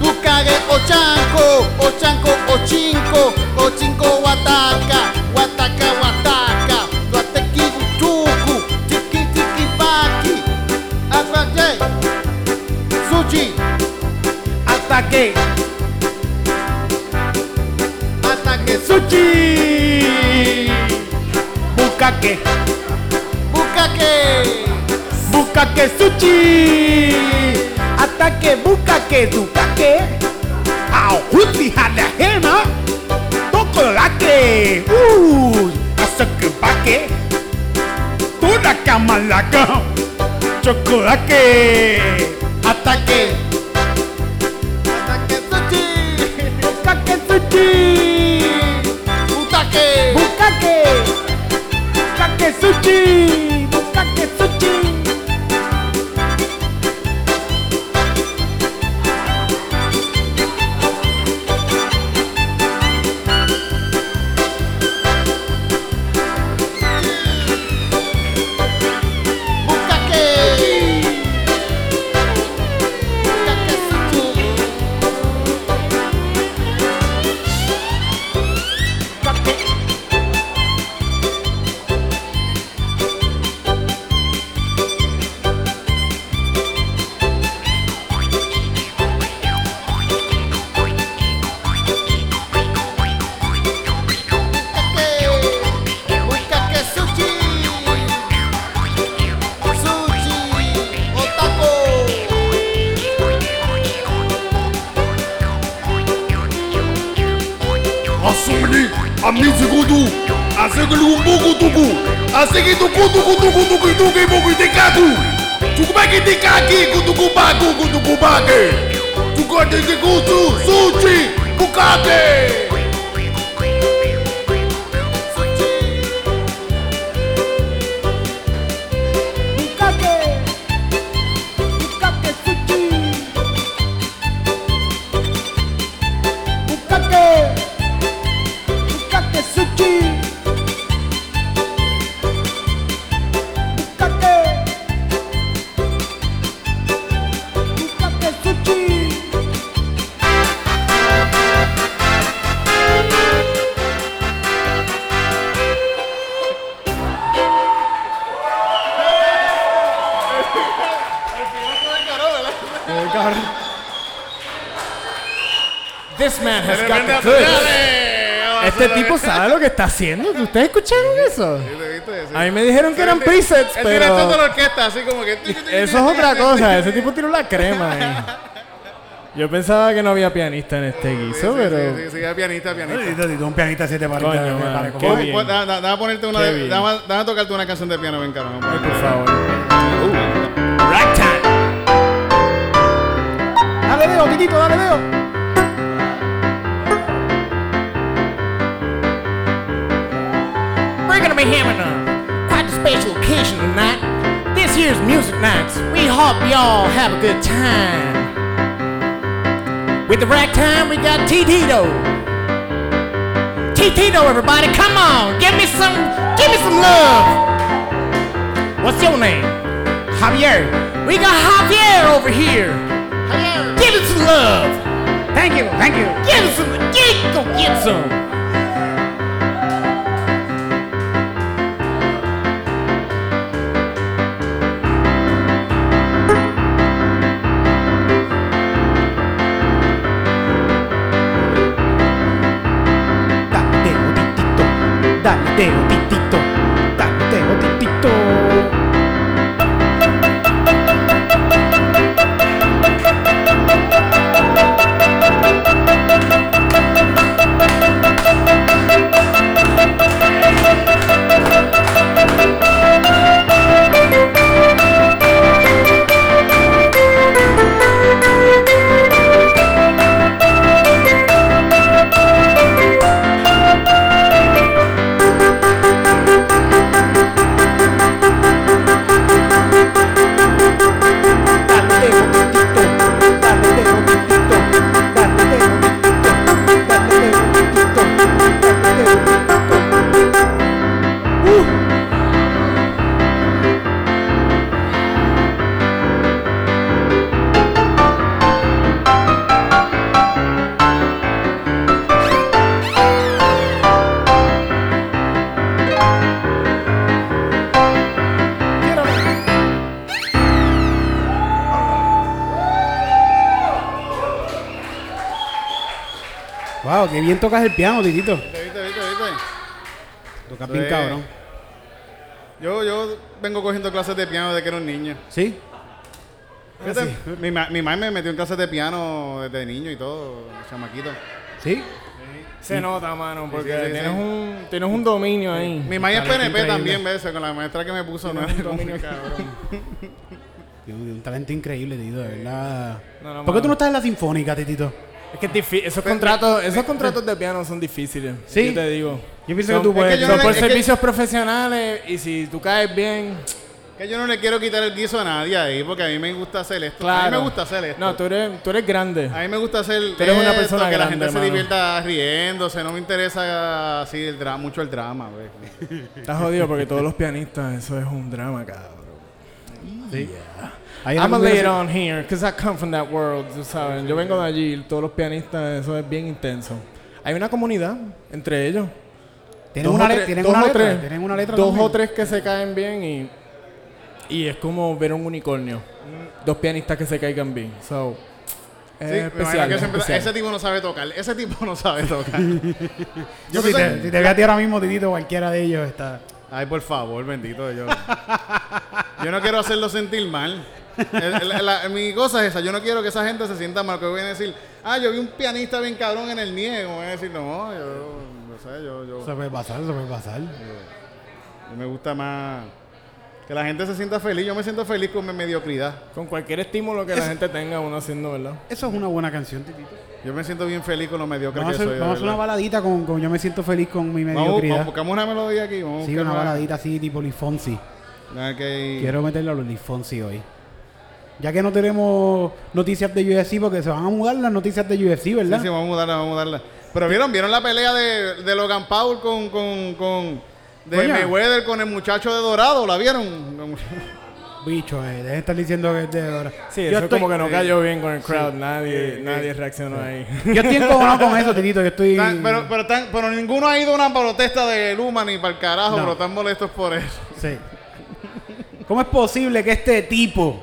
Bukage Ochanko, Ochanko Ochinko, Ochinko Wataka, Atake Atake suci Bukake. Bukake. Bukake suci Atake bukake dukake. Au huti hada hema Toko lake. Uh Asake bake. Toda kamalaka. Chokolake ataque. Bukake kubake. Tukote kikusu suchi kukake. Haciendo. ¿Ustedes escucharon eso? A mí me dijeron que eran presets, El director de la pero orquesta, así como que. eso es otra cosa. Ese tipo tiró la crema ahí. Yo pensaba que no había pianista en este guiso, Sí, pero... sí, sí, sí, pianista, pianista. Tito, un pianista siete Coño, paritas. man, vale, qué como- bien. Pues, da- da- Dame ponerte una de, tocarte una canción de piano, ven, cabrón. Ay, por favor. Ragtime. Dale, Deo, Titito, dale, Deo. Be having a quite a special occasion tonight. This here's Music Nights. We hope y'all have a good time. With the ragtime, we got Tito. Tito, everybody, come on, give me some, give me some love. What's your name? Javier. We got Javier over here. Javier, give us some love. Thank you, thank you. Give us some, get, go get some. Teo. Wow, qué bien tocas el piano, Titito. ¿Viste, viste, viste, viste? Tocas bien Sí. cabrón. Yo, yo vengo cogiendo clases de piano desde que era un niño. ¿Sí? Fíjate, Mi, ma- mi mamá me metió en clases de piano desde niño y todo, chamaquito. ¿Sí? Se nota, mano, porque Sí, sí, sí, tienes, sí. Un, tienes un dominio ahí. Mi mamá es PNP también, ¿ves? Con la maestra que me puso, ¿no? Un dominio [laughs] cabrón. Tiene un, un talento increíble, Tito, de verdad. No, no, ¿Por qué tú no estás en la sinfónica, Titito? Es que es esos contratos, esos contratos de piano son difíciles. Sí. Yo te digo. Yo pienso Son- que tú es puedes. que yo son no por le- es que- servicios profesionales y si tú caes bien, Que yo no le quiero quitar el guiso a nadie ahí, porque a mí me gusta hacer esto. claro. A mí me gusta hacer esto. No, tú eres, tú eres grande. A mí me gusta hacer Tú eres una persona que la gente se divierta riéndose. No me interesa así el dra- mucho el drama, ¿ves? Estás jodido porque todos los pianistas, eso es un drama, cabrón. Sí. I'm a algo lay it on here, because I come from that world, tú sabes. Yo vengo de allí, todos los pianistas, eso es bien intenso. Hay una comunidad entre ellos. ¿Tienen Dos una, o le- ¿tienen dos una o letra? tres- ¿Tienen una letra Dos también? o tres que se caen bien y, y es como ver un unicornio. Dos pianistas que se caigan bien. So, es Sí, me imagino especial. que es siempre- especial. ese tipo no sabe tocar. Ese tipo no sabe tocar. [laughs] Yo si, te, si te ve a ti ahora mismo, Titito, cualquiera de ellos está. Ay, por favor, bendito yo. Yo no quiero hacerlo sentir mal. El- el- la- mi cosa es esa. Yo no quiero que esa gente se sienta mal. Que voy a decir, ah, yo vi un pianista bien cabrón en el NIE. Como voy a decir, no, yo, no sé, yo, yo, Se puede pasar, se puede pasar. yo me gusta más Que la gente se sienta feliz. Yo me siento feliz con mi mediocridad. Con cualquier estímulo que la gente tenga uno haciendo, ¿verdad? Eso es una buena canción, Titito. Yo me siento bien feliz con lo mediocre Vamos a que hacer, soy. vamos a hacer una baladita con, con Yo me siento feliz con mi Vamos, vamos, mediocridad. buscamos una melodía aquí. Vamos Sí, una baladita así tipo Luis Fonsi. Ah, ok. Quiero meterle a los Luis Fonsi hoy. Ya que no tenemos noticias de UFC porque se van a mudar las noticias de UFC, Sí, ¿verdad? sí, vamos a mudarla, vamos a mudarla. Pero vieron, vieron la pelea de, de Logan Paul con, con, con de Coño. Mayweather con el muchacho de Dorado, ¿la vieron? Bicho, eh, dejen de estar diciendo que es de ahora. Sí, yo eso estoy, es como que no cayó bien con el crowd. Nadie, nadie reaccionó ahí. Yo estoy encojonado con eso, Titito. Yo estoy. Tan- pero, pero, tan- pero ninguno ha ido a una protesta de Luma ni para el carajo, No. pero están molestos por eso. Sí. ¿Cómo es posible que este tipo,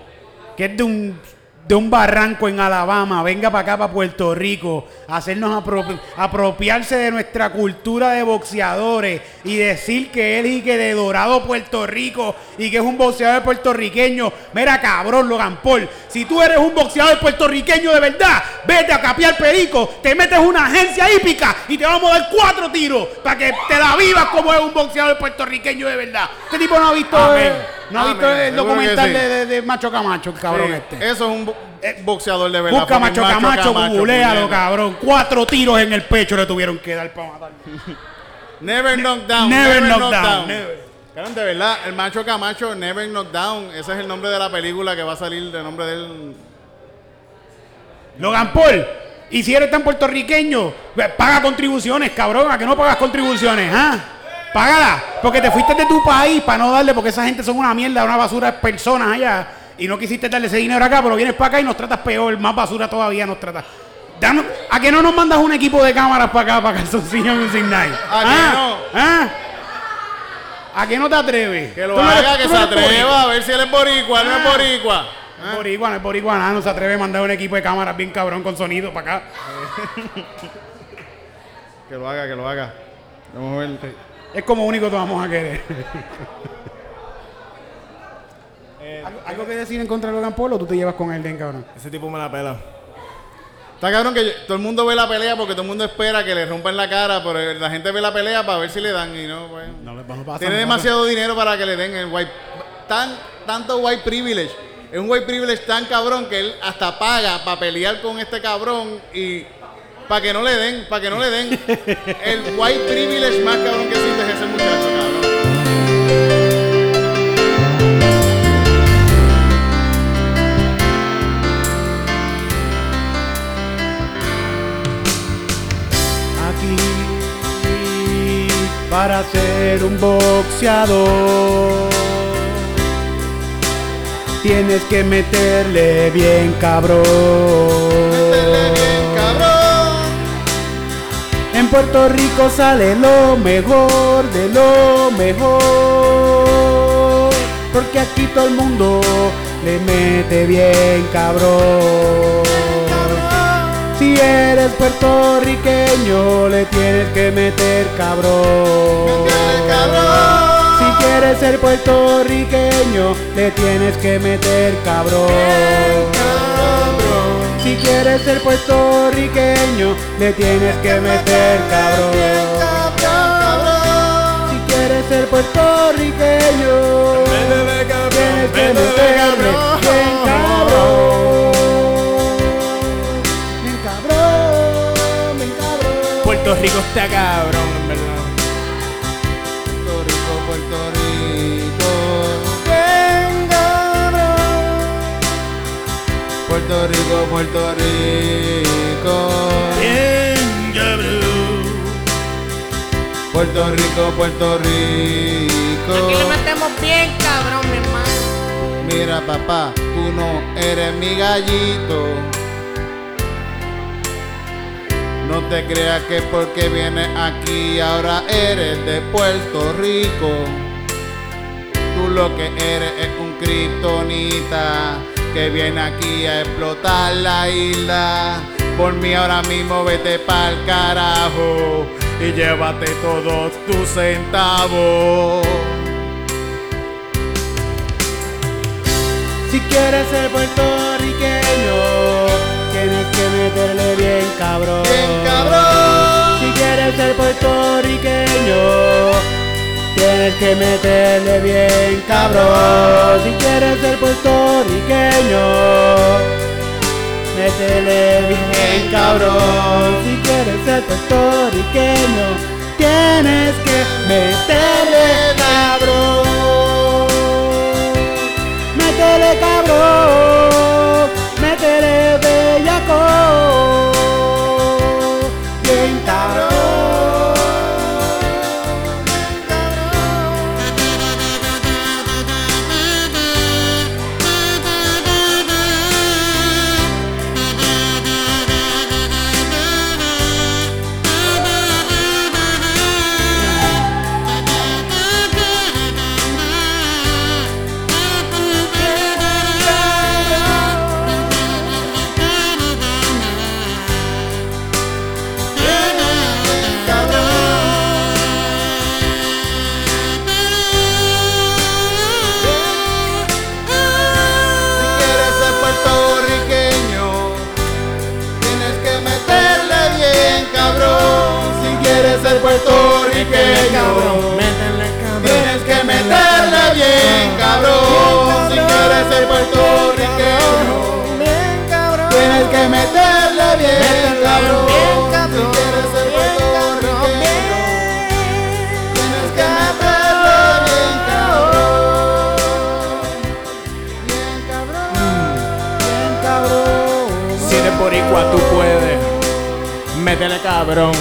que es de un, de un barranco en Alabama, venga para acá, para Puerto Rico, a hacernos apro- apropiarse de nuestra cultura de boxeadores y decir que él y que de Dorado, Puerto Rico, y que es un boxeador puertorriqueño? Mira, cabrón, Logan Paul, si tú eres un boxeador puertorriqueño de verdad, vete a capiar perico, te metes en una agencia hípica y te vamos a dar cuatro tiros para que te la vivas como es un boxeador puertorriqueño de verdad. Este tipo no ha visto, Amén. No ha visto Amén. el documental sí. de, de- de Macho Camacho, el cabrón Sí, este. Eso es un bo- boxeador de verdad. Busca fucking Macho Camacho, googlealo, cabrón. Cuatro tiros en el pecho le tuvieron que dar para matarlo. [laughs] Never knock down. Never knock down, never. De verdad, el macho Camacho, Never knock down. Ese es el nombre de la película que va a salir de nombre de él. Logan Paul, y si eres tan puertorriqueño, pues, paga contribuciones, cabrón. ¿A que no pagas contribuciones? ¿Ah? Págala, porque te fuiste de tu país para no darle, porque esa gente son una mierda, una basura de personas allá. Y no quisiste darle ese dinero acá, pero vienes para acá y nos tratas peor, más basura todavía nos tratas. Danos- ¿A que no nos mandas un equipo de cámaras para acá, para Calzoncillo Music Night? ¿A que ¿Ah? no? ¿Ah? ¿A que no te atreves? Que lo no haga, que se atreva a ver si él es boricua, no es Ah. boricua. No es boricua, no es boricua, nada, no se atreve a mandar un equipo de cámaras bien cabrón con sonido para acá. Que lo haga, que lo haga. Vamos a ver. Es como único te vamos a querer. [laughs] ¿Algo, algo que decir en contra de Logan Paul o tú te llevas con él, den cabrón? Ese tipo me la pela. Está cabrón que todo el mundo ve la pelea porque todo el mundo espera que le rompan la cara, pero la gente ve la pelea para ver si le dan y no, pues. No, no pasa Tiene no demasiado dinero para que le den el white. Tan, tanto white privilege. Es un white privilege tan cabrón que él hasta paga para pelear con este cabrón y para que no le den, para que no le den. El white privilege más cabrón que existe es ese muchacho, cabrón. Aquí para ser un boxeador tienes que meterle bien cabrón. Puerto Rico sale lo mejor de lo mejor. Porque aquí todo el mundo le mete bien cabrón. Si eres puertorriqueño, le tienes que meter cabrón. Si quieres ser puertorriqueño, le tienes que meter cabrón. Si quieres ser puertorriqueño, le tienes que meter cabrón. Si quieres ser puertorriqueño, tienes que meterle bien cabrón. Bien cabrón, bien cabrón. Puerto Rico está cabrón, Puerto Rico, Puerto Rico. Bien, cabrón. Puerto Rico, Puerto Rico. Aquí le metemos bien, cabrón, mi hermano. Mira, papá, tú no eres mi gallito. No te creas que porque vienes aquí ahora eres de Puerto Rico. Tú lo que eres es un kriptonita que viene aquí a explotar la isla. Por mí ahora mismo vete pa'l carajo y llévate todos tus centavos. Si quieres ser puertorriqueño, tienes que meterle bien cabrón. Bien cabrón. Si quieres ser puertorriqueño, Tienes que meterle bien, cabrón. Si quieres ser puertorriqueño, métele bien, cabrón. Si quieres ser puertorriqueño, tienes que meterle cabrón. Métele cabrón, métele bellaco. Tienes que meterle bien, cabrón. Si quieres ser puertorriqueño, tienes que meterle bien, cabrón. Bien, cabrón. Si eres boricua, tú puedes. Métele cabrón.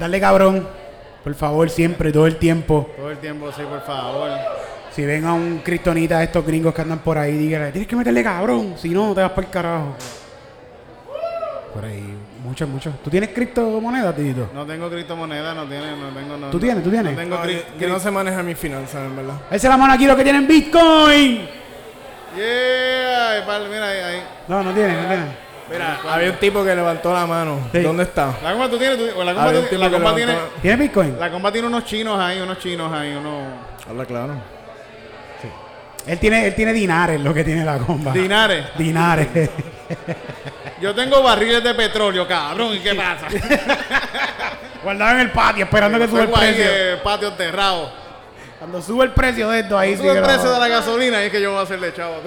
Métale cabrón. Por favor, siempre, todo el tiempo. Todo el tiempo, sí, por favor. Si ven a un cristonita de estos gringos que andan por ahí, dígale, tienes que meterle cabrón, si no te vas para el carajo. Por ahí, muchos, muchos. ¿Tú tienes criptomonedas, Tito? No tengo criptomonedas, no tiene, no tengo, no. ¿Tú tienes? ¿Tú tienes? No tengo cri- yo no sé manejar mis finanzas, en verdad. Esa es la mano aquí los que tienen Bitcoin. Yeah, ay, pal, mira ahí, ahí. No, no tiene, no tiene. Mira, había un tipo que levantó la mano. Sí. ¿Dónde está? La comba tú tienes, tú- o la comba, Había un tú- tipo la que comba levantó tiene, ¿Tiene Bitcoin? la comba tiene unos chinos ahí, unos chinos ahí, unos Habla claro. Él tiene, él tiene dinares, lo que tiene la comba. dinares. Dinares. Yo tengo barriles de petróleo, cabrón, ¿y qué pasa? [laughs] Guardado en el patio, esperando que suba el Fuego ahí, precio. eh, patio enterrado. Cuando sube el precio de esto, ahí sí Sube que el lo- precio de la gasolina y es que yo voy a hacerle chavo. [laughs]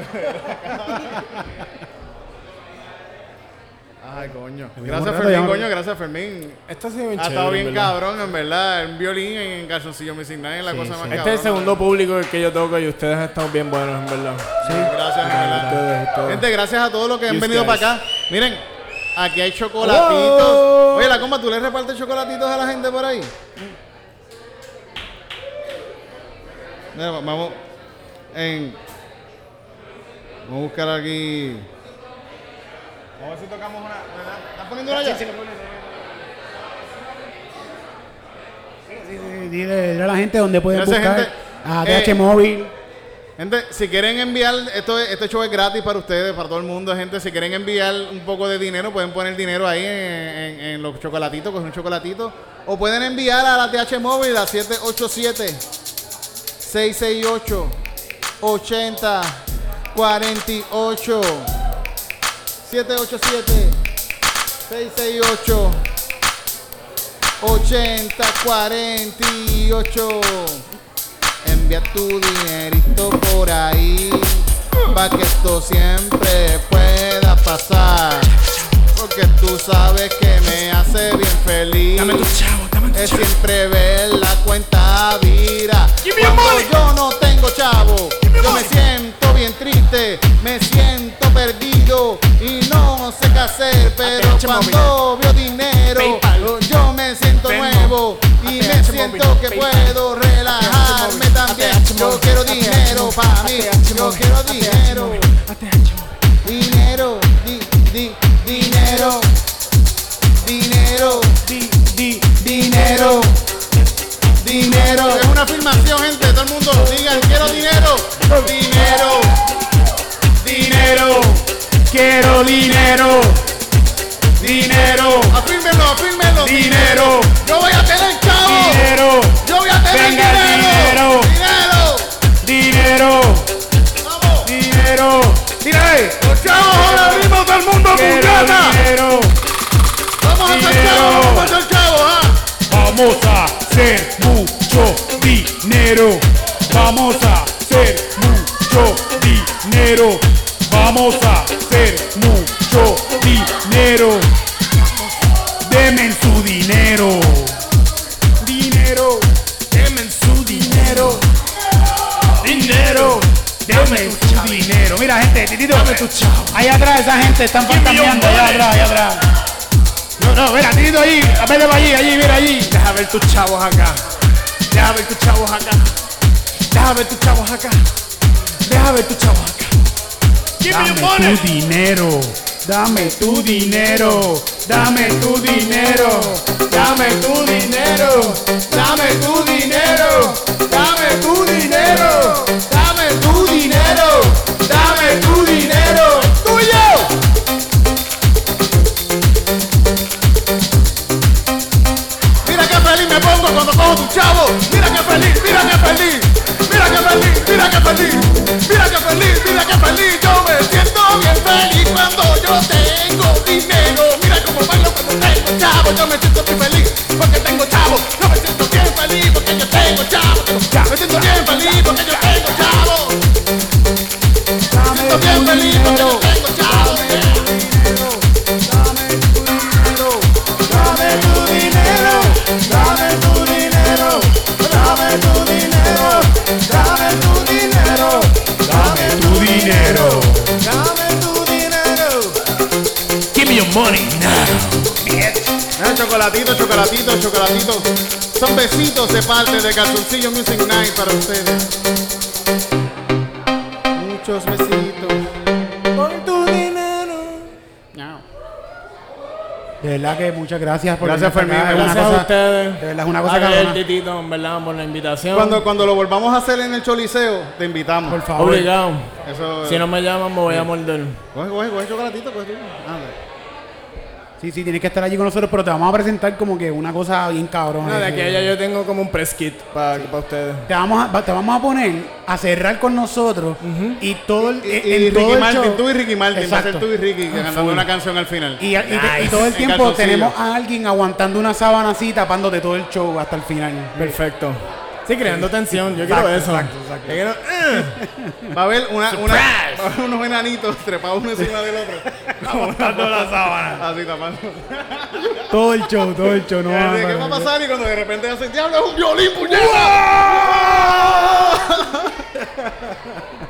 Ay, coño. Gracias, Fermín, ya- coño, gracias, Fermín. Esto ha sido bien Ha estado en bien verdad. cabrón, en verdad. Un violín en calzoncillo Missing Nine es la cosa más cabrón. Este es el segundo público que yo toco y ustedes han estado bien buenos, en verdad. Sí, gracias, en verdad. Ustedes, ustedes. Gente, gracias a todos los que han venido para acá. Miren, aquí hay chocolatitos. Oh. Oye, la comba, ¿tú le repartes chocolatitos a la gente por ahí? Mira, va- vamos en... Vamos a buscar aquí... A ver si tocamos una... ¿Estás poniendo una ya? Sí, sí, Dile, dile a la gente dónde pueden Gracias, buscar gente. a Eh, TH Móvil. Gente, si quieren enviar, esto, es- este show es gratis para ustedes, para todo el mundo, gente. Si quieren enviar un poco de dinero, pueden poner dinero ahí en, en- en los chocolatitos, coger un chocolatito. O pueden enviar a la TH Móvil a 787-668-8048. 787-668-8048. Envía tu dinerito por ahí para que esto siempre pueda pasar. Porque tú sabes que me hace bien feliz. Dame tu chavo, dame tu Es chavo. siempre ver la cuenta vira. Cuando yo no tengo chavo, yo me siento bien triste, me siento perdido y no sé qué hacer. Pero cuando veo dinero, PayPal. yo me siento nuevo y me siento que puedo relajarme también. Yo quiero dinero para mí, yo quiero dinero, dinero, di, di, dinero, dinero. Di, di, Dinero. Dinero. Es una afirmación, gente. Todo el mundo digan, quiero dinero. Dinero. Dinero. Quiero dinero. Dinero. Afirma fírmenlo, fírmenlo. Dinero. Yo voy a tener chavo. Dinero. Yo voy a tener Venga dinero. dinero. Dinero. Dinero. Vamos. Dinero. Mira ahí. Los chavos ahora mismo del mundo Quiero puñeta. dinero. Vamos a hacer dinero. chavos, vamos a hacer chavos, ah. Vamos a hacer mucho dinero. Vamos a hacer mucho dinero. Vamos a dinero. Demen su dinero. Dinero. Demen su dinero. Dinero. Dame su dinero. Mira, gente, titito. Dame tu chavo. Ahí atrás esa gente están fantaseando. Allá atrás, allá atrás. No, no, mira, titito allí. Vete para allí, allí, mira allí. Deja ver tus chavos acá. Deja ver tus chavos acá. Deja ver tus chavos acá. Deja ver tus chavos acá. Dame tu dinero. Dame tu dinero. Dame tu dinero. Dame tu dinero. Dame tu dinero. Dame tu dinero. Dame tu dinero. Dame tu dinero. ¡Tuyo! Mira qué feliz me pongo cuando cojo tu chavo. Mira qué feliz, mira qué feliz. Mira qué feliz, mira qué feliz. Yo me siento bien feliz porque tengo chavo. Yo me siento bien feliz porque yo tengo chavo. Me siento bien feliz porque yo tengo chocolatito, chocolatito, chocolatito. Son besitos de parte de Calzoncillo Music Night para ustedes. Muchos besitos. Por tu dinero. De verdad que muchas gracias por Gracias, venir acá. Fermín. Es una Gracias a cosa- ustedes. De verdad es una cosa cabrona. Titito, en verdad, por la invitación. Cuando, cuando lo volvamos a hacer en el Choliseo, te invitamos. Por favor. Obligado. Eso, Si no me llaman, me voy a morder. Coge, coge, coge chocolatito, coge tú. Anda. Sí, sí, tienes que estar allí con nosotros, pero te vamos a presentar como que una cosa bien cabrona. No, de Eh, aquí allá yo tengo como un press kit para ustedes. Te vamos, a, te vamos a poner a cerrar con nosotros y todo el, Y, en y todo Ricky el Martin, show- tú y Ricky Martin, va a ser Exacto. tú y Ricky cantando una canción al final. Y, todo el tiempo tenemos a alguien aguantando una sábana así, tapándote todo el show hasta el final. Perfecto. Sí, creando tensión. Yo Exacto, quiero eso. exacto, exacto. Yo quiero- eh. Va a haber una, una, va a haber unos enanitos trepados uno encima del otro. [laughs] Aguantando la sábana. Así tapando. Todo el show, todo el show. No va a ¿Qué va a pasar? Y cuando de repente hacen diablo es un violín, puñeta.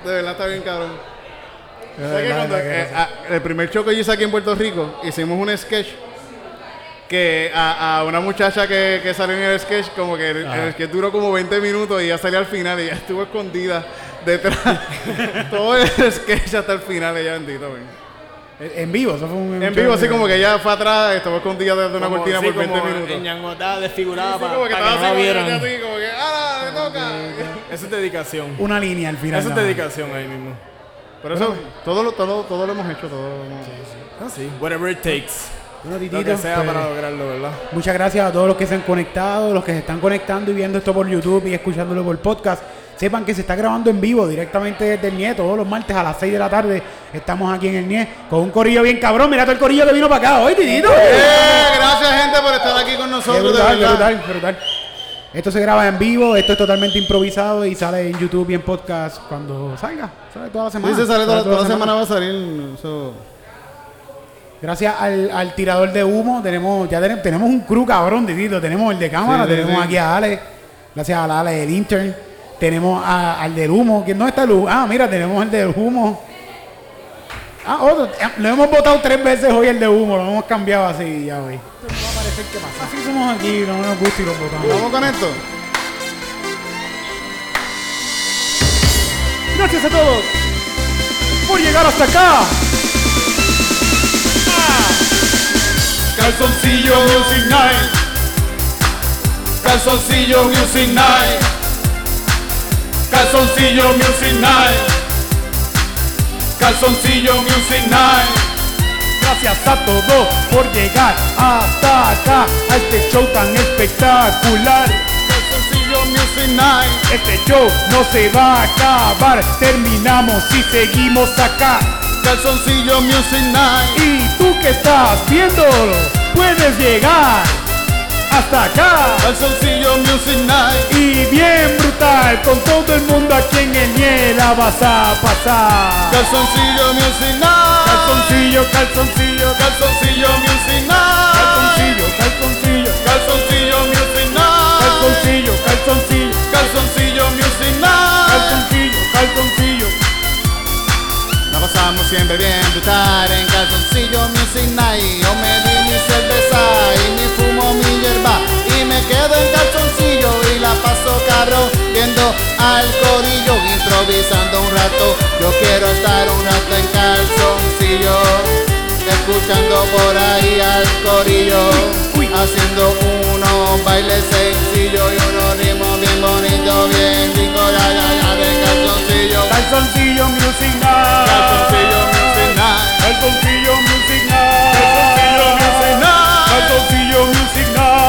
De verdad está bien cabrón. ¿Sabes que cuando, eh, ah, el primer show que yo hice aquí en Puerto Rico, hicimos un sketch que a, a una muchacha que, que salió en el sketch, como que el, el sketch duró como 20 minutos y ya salió al final y ella estuvo escondida detrás. [laughs] Todo el sketch hasta el final, ella bendito, güey. En vivo, eso fue un. En vivo, así como que ella fue atrás, estuvo escondida detrás de una cortina sí, por 20 como minutos. enñangotada, desfigurada Sí, para, como que para estaba que así, no que, vieran. así, como que, ¡ah, me toca! Eso es dedicación. Una línea al final. Eso es dedicación ahí mismo. Por eso, todo lo, todo, todo lo hemos hecho, todo lo hemos Ah, sí. Whatever it takes. Bueno, Lo Titito, que sea pues, para lograrlo, ¿verdad? Muchas gracias a todos los que se han conectado, los que se están conectando y viendo esto por YouTube y escuchándolo por podcast. Sepan que se está grabando en vivo directamente desde el NIE todos los martes a las 6 de la tarde. Estamos aquí en el NIE con un corillo bien cabrón. Mira todo el corillo que vino para acá hoy, Titito. ¡Eh! Gracias, gente, por estar aquí con nosotros, brutal, de qué verdad. brutal, qué brutal. Esto se graba en vivo, esto es totalmente improvisado y sale en YouTube y en podcast cuando salga. Sale toda la semana. Sí, se sale toda, la semana va a salir. Gracias al, al tirador de humo, tenemos ya tenemos, tenemos un crew cabrón, Titito. Tenemos el de cámara, Sí, tenemos sí. aquí a Ale, gracias a Ale del intern. Tenemos a- al del humo. ¿Quién no está el humo? Ah, mira, tenemos el del humo. Ah, otro. Eh, Lo hemos votado tres veces hoy el de humo, lo hemos cambiado así, ya hoy. Así somos aquí, no nos gusta y lo votamos. Vamos con esto. Gracias a todos por llegar hasta acá. Calzoncillo Music Night. Calzoncillo Music Night. Calzoncillo Music Night. Calzoncillo Music Night. Gracias a todos por llegar hasta acá, a este show tan espectacular. Calzoncillo Music Night. Este show no se va a acabar, terminamos y seguimos acá. Calzoncillo Music Night. Y tú que estás viéndolo, puedes llegar hasta acá. Calzoncillo Music Night. Y bien brutal, con todo el mundo aquí en el Niela vas a pasar. Calzoncillo Music Night. Calzoncillo, calzoncillo, Calzoncillo Music Night. calzoncillo, calzoncillo, Calzoncillo Music Night. calzoncillo, calzoncillo, Calzoncillo Music Night. calzoncillo, calzoncillo. Pasamos siempre bien brutal en Calzoncillo Music Night. Yo me di mi cerveza y me fumo mi hierba y me quedo en calzoncillo y la paso cabrón viendo al corillo improvisando un rato. Yo quiero estar un rato en calzoncillo escuchando por ahí al corillo haciendo unos bailes sencillos y unos ritmos bien bonitos, bien rico, ya ya ya de calzoncillo. Calzoncillo Music Night. Calzoncillo Music Night. Calzoncillo Music Night. Calzoncillo Music Night. Calzoncillo Music Night.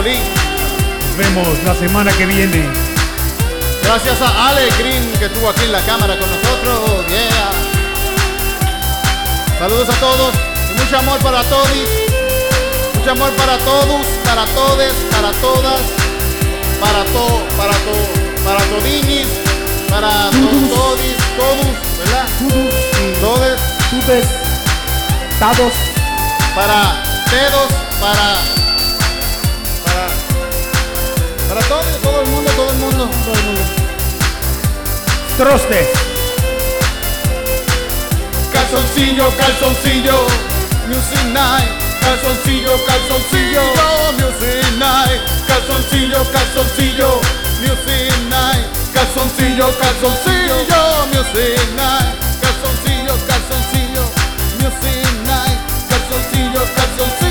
Nos vemos la semana que viene. Gracias a Ale Green que estuvo aquí en la cámara con nosotros. Yeah. Saludos a todos y mucho amor para todos. Mucho amor para todos, para todes, para todas, para todo, para todo, para todinis, para to- todis, todos, ¿verdad? Todes, Ustedes, dados, para dedos, para todo, el mundo, todo el mundo, todo el mundo. trostes. Calzoncillo, calzoncillo, music night. Calzoncillo, calzoncillo, music night. Calzoncillo, calzoncillo, music night. Calzoncillo, calzoncillo, music night. Calzoncillo, calzoncillo, music night. Calzoncillo, calzoncillo,